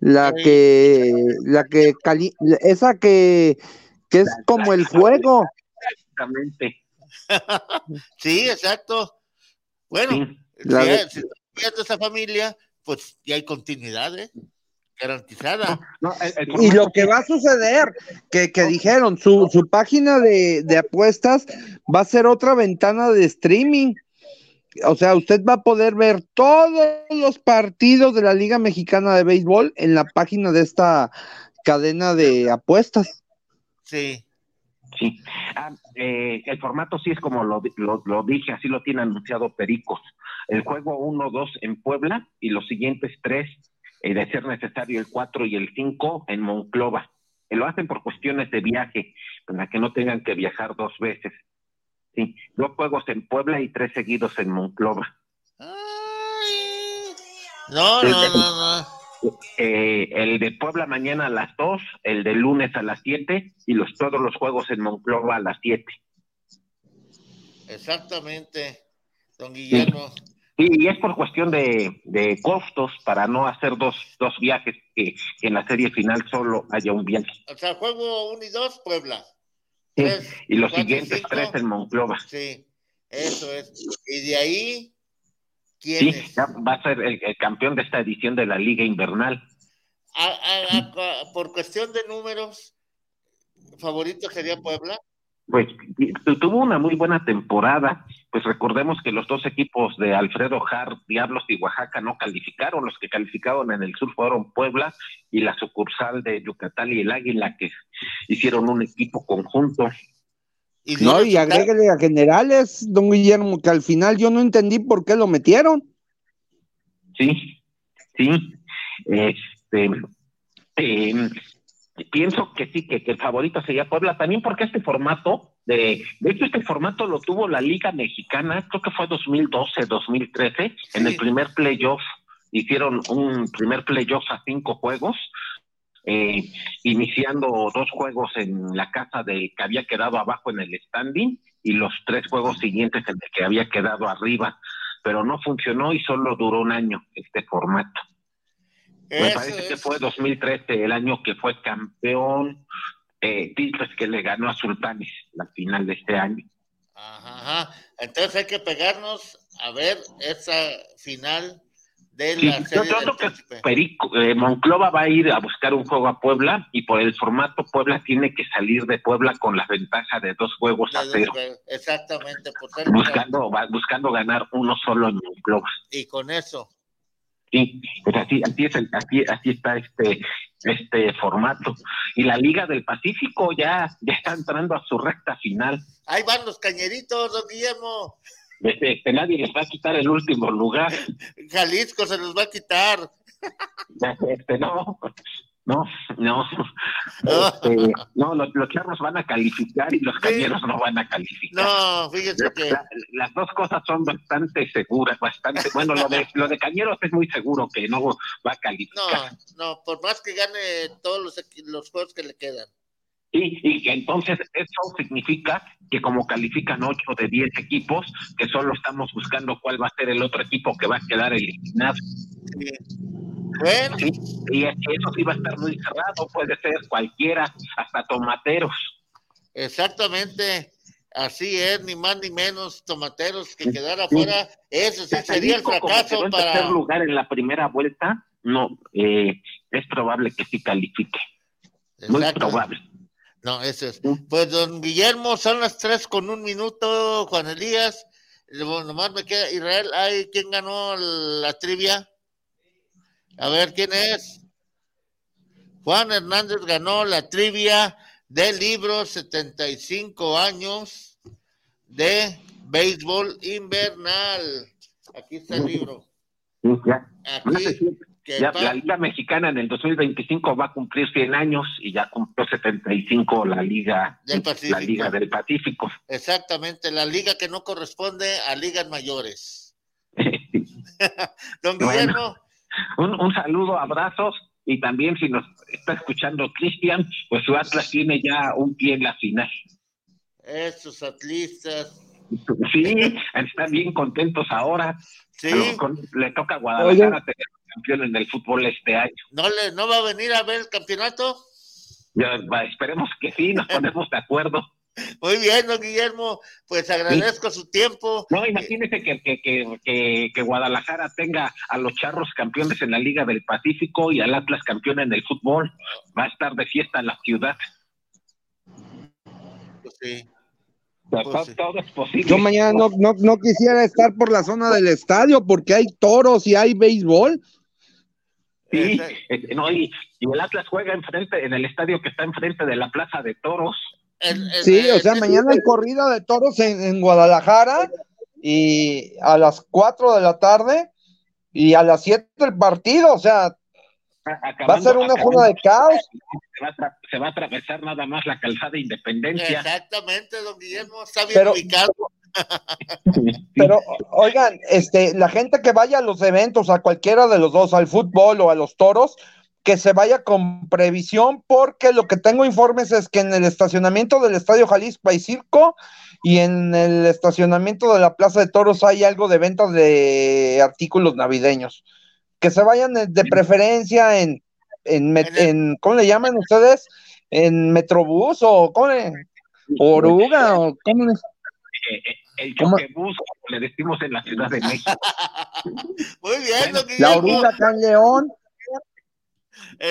la que, la que, cali- esa que, que es como el fuego. Exactamente. sí, exacto. Bueno, La si, de- si es de esa familia, pues ya hay continuidad, ¿eh? Garantizada. Y lo que va a suceder, que, que dijeron, su, su página de, de apuestas va a ser otra ventana de streaming. O sea, usted va a poder ver todos los partidos de la Liga Mexicana de Béisbol en la página de esta cadena de apuestas. Sí. Sí. Ah, eh, el formato sí es como lo, lo, lo dije, así lo tiene anunciado Pericos. El juego 1-2 en Puebla y los siguientes tres, eh, de ser necesario el 4 y el 5 en Monclova. Eh, lo hacen por cuestiones de viaje, para que no tengan que viajar dos veces. Sí, dos juegos en Puebla y tres seguidos en Monclova. No, no, no, no. Eh, el de Puebla mañana a las 2, el de lunes a las 7 y los, todos los juegos en Monclova a las 7. Exactamente, don Guillermo. Y es por cuestión de, de costos para no hacer dos, dos viajes, que, que en la serie final solo haya un viaje. O sea, juego 1 y 2, Puebla. Sí, Tres, y los cuatro, siguientes cinco. tres en Monclova. Sí, eso es. Y de ahí, ¿quién Sí, es? va a ser el, el campeón de esta edición de la Liga Invernal. A- a- a- por cuestión de números, favorito sería Puebla. Pues tuvo una muy buena temporada. Pues recordemos que los dos equipos de Alfredo Har, Diablos y Oaxaca no calificaron. Los que calificaron en el sur fueron Puebla y la sucursal de Yucatán y el Águila, que hicieron un equipo conjunto. No, y agréguele a generales, don Guillermo, que al final yo no entendí por qué lo metieron. Sí, sí. Este, eh, pienso que sí, que, que el favorito sería Puebla, también porque este formato, de, de hecho este formato lo tuvo la Liga Mexicana, creo que fue 2012, 2013, en el primer playoff, hicieron un primer playoff a cinco juegos, eh, iniciando dos juegos en la casa de que había quedado abajo en el standing y los tres juegos siguientes en el que había quedado arriba, pero no funcionó y solo duró un año este formato. Me Eso parece que fue 2013 el año que fue campeón eh, Tigres que le ganó a Sultanes la final de este año. Ajá. Entonces hay que pegarnos a ver esa final de Sí, la yo serie creo del que. Perico- eh, Monclova va a ir a buscar un juego a Puebla y por el formato Puebla tiene que salir de Puebla con la ventaja de dos juegos a cero, Exactamente, por ser buscando, va- buscando ganar uno solo en Monclova. y con eso. Sí, pues así, así, es el- así, así está este, este formato. Y la Liga del Pacífico ya, ya está entrando a su recta final. Ahí van los cañeritos, don Guillermo. Este, este, nadie les va a quitar el último lugar. Jalisco se los va a quitar. Este, no. No, no. Este, no, los, los charros van a calificar y los cañeros no van a calificar. No, fíjese que. La- las dos cosas son bastante seguras, bastante. Bueno, lo de, lo de cañeros es muy seguro que no va a calificar. No, no, por más que gane todos los, los juegos que le quedan. Y, y entonces eso significa que como califican 8 de 10 equipos, que solo estamos buscando cuál va a ser el otro equipo que va a quedar eliminado. Bueno. Sí, y es- eso sí va a estar muy cerrado, puede ser cualquiera, hasta tomateros. Exactamente. Así es, ni más ni menos tomateros que quedar afuera. Eso sí sería el como fracaso en para. tercer lugar en la primera vuelta, no, eh, es probable que sí califique. Muy probable. No, eso es. Pues don Guillermo, son las tres con un minuto, Juan Elías. Bueno, nomás me queda Israel. Ay, ¿quién ganó la trivia? A ver, ¿quién es? Juan Hernández ganó la trivia del libro 75 años de béisbol invernal. Aquí está el libro. Aquí, que Ya, pa- la Liga Mexicana en el 2025 va a cumplir 100 años y ya cumplió 75 la Liga Del Pacífico. la Liga del Pacífico. Exactamente, la liga que no corresponde a ligas mayores. Don Bueno. Guillermo, Un, un saludo, abrazos y también si nos está escuchando Cristian, pues su Atlas tiene ya un pie en la final. esos atlistas. Sí, están bien contentos ahora. Sí. Le toca a Guadalajara Oye. Campeón en el fútbol este año. ¿No, le, ¿No va a venir a ver el campeonato? Ya, esperemos que sí, nos ponemos de acuerdo. Muy bien, don Guillermo, pues agradezco su tiempo. No, imagínese que, que, que, que, que Guadalajara tenga a los charros campeones en la Liga del Pacífico y al Atlas campeón en el fútbol. Va a estar de fiesta la ciudad. Pues sí. Todo- todo es posible. Yo mañana no, no, no quisiera estar por la zona del estadio porque hay toros y hay béisbol. Sí, eh, no, y, y el Atlas juega enfrente, en el estadio que está enfrente de la Plaza de Toros. Sí, o sea, mañana hay corrida de toros en, en Guadalajara y a las 4 de la tarde y a las 7 el partido, o sea, va a ser una zona de caos. Se va, a tra- se va a atravesar nada más la calzada Independencia. Exactamente, don Guillermo, está bien Pero- ubicado. Pero, oigan, este, la gente que vaya a los eventos, a cualquiera de los dos, al fútbol o a los toros, que se vaya con previsión, porque lo que tengo informes es que en el estacionamiento del Estadio Jalisco hay circo y en el estacionamiento de la Plaza de Toros hay algo de venta de artículos navideños. Que se vayan de, de preferencia en, en, ¿cómo le llaman ustedes? ¿En Metrobús o cómo le- Oruga o cómo le- Eh, eh, el choquebús, como le decimos en la Ciudad de México. Muy bien, don La Guillermo. oruga en León.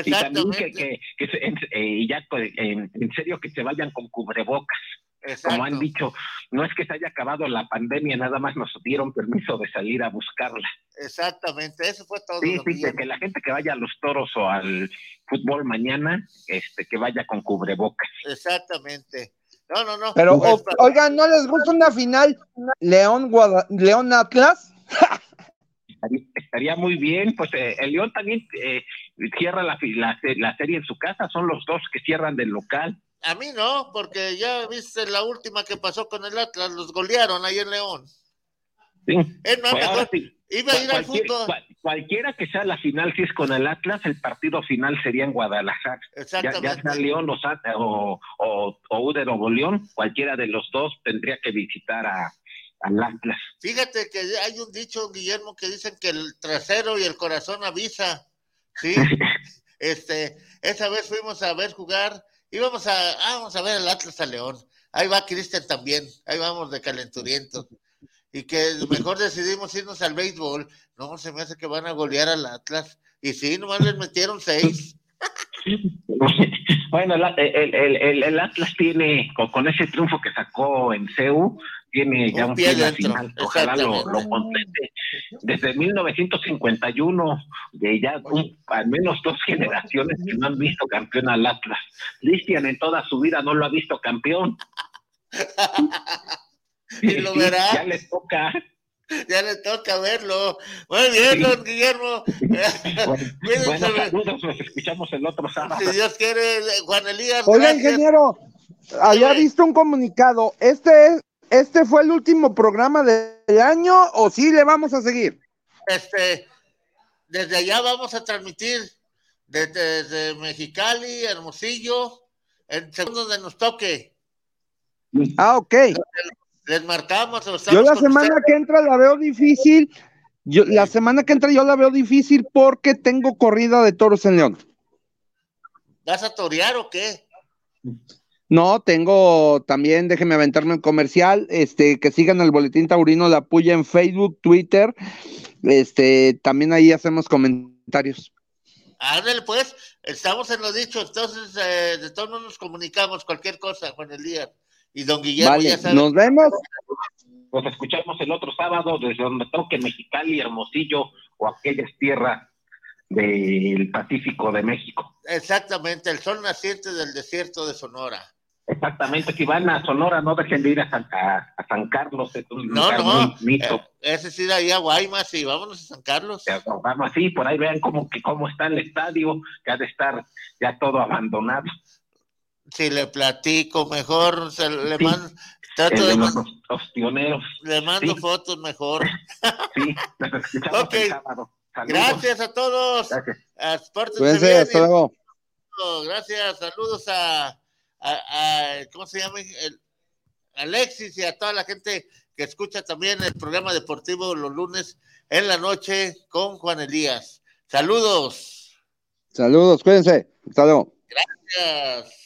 Y también que, que, que se- en, eh, ya co- en, en serio que se vayan con cubrebocas. Como han dicho, no es que se haya acabado la pandemia, nada más nos dieron permiso de salir a buscarla. Exactamente, eso fue todo. Sí, don sí, que, que la gente que vaya a los toros o al fútbol mañana, este, que vaya con cubrebocas. Exactamente. No, no, no. Pero, Pues, o- oigan, ¿no les gusta una final León, Guada- León Atlas? Estaría- muy bien, pues eh, el León también eh, cierra la, la, la serie en su casa, son los dos que cierran del local. A mí no, porque ya viste la última que pasó con el Atlas, los golearon ahí en León. Sí. Es más, Pues mejor sí, iba a ir al fútbol. cual- cualquiera que sea la final, si es con el Atlas, el partido final sería en Guadalajara. Ya, Exactamente. ya sea León o, o, o, o Uder o León, cualquiera de los dos tendría que visitar a, al Atlas. Fíjate que hay un dicho, Guillermo, que dicen que el trasero y el corazón avisa. Sí. este, esa vez fuimos a ver jugar, íbamos a, ah, vamos a ver el Atlas a León. Ahí va Cristian también, ahí vamos de calenturiento. Y que mejor decidimos irnos al béisbol. No, se me hace que van a golear al Atlas. Y sí, nomás les metieron seis. Bueno, el, el, el- Atlas tiene, con, con ese triunfo que sacó en CEU, tiene ya Un pie en la final. Ojalá lo, lo complete. Desde 1951, de ya un- al menos dos generaciones que no han visto campeón al Atlas. Cristian en toda su vida no lo ha visto campeón. Y lo verá. Ya le toca. Ya le toca verlo. Muy bien, don Guillermo. Bueno, saludos, nos escuchamos el otro sábado. Si Dios quiere, Juan Elías. Oiga, gracias. ingeniero, había visto un comunicado. ¿Este, es, ¿Este fue el último programa del año o sí le vamos a seguir? Este, desde allá vamos a transmitir desde, desde Mexicali, Hermosillo, en segundos de nos toque. Ah, ok. Les marcamos. o Yo la semana que entra la veo difícil. Yo, la semana que entra yo la veo difícil porque tengo corrida de toros en León. ¿Vas a torear o qué? No, tengo también, déjeme aventarme un comercial, este, que sigan el Boletín Taurino La Puya en Facebook, Twitter, este, también ahí hacemos comentarios. Ándale, pues, estamos en lo dicho, entonces eh, de todos nos comunicamos cualquier cosa, Juan Elías. Y don Guillermo Vale, ya sabe. nos vemos. Nos escuchamos el otro sábado desde donde toque Mexicali, Hermosillo o aquellas tierras del Pacífico de México. Exactamente, el sol naciente del desierto de Sonora. Exactamente, si van a Sonora no dejen de ir a San, a, a San Carlos, es un No, lugar no, muy bonito. eh, ese sí de ahí a Guaymas y vámonos a San Carlos. Vamos así, por ahí vean cómo, que, cómo está el estadio, que ha de estar ya todo abandonado. Si le platico mejor, se le Sí. mando, trato de los le mando Sí. fotos mejor. Sí, nos escuchamos Ok. el sábado. Saludos. Gracias a todos. Gracias. Hasta luego. Saludos a, a- a- ¿cómo se llama? El- Alexis y a toda la gente que escucha también el programa deportivo los lunes en la noche con Juan Elías. Saludos. Saludos, cuídense, hasta luego. Gracias.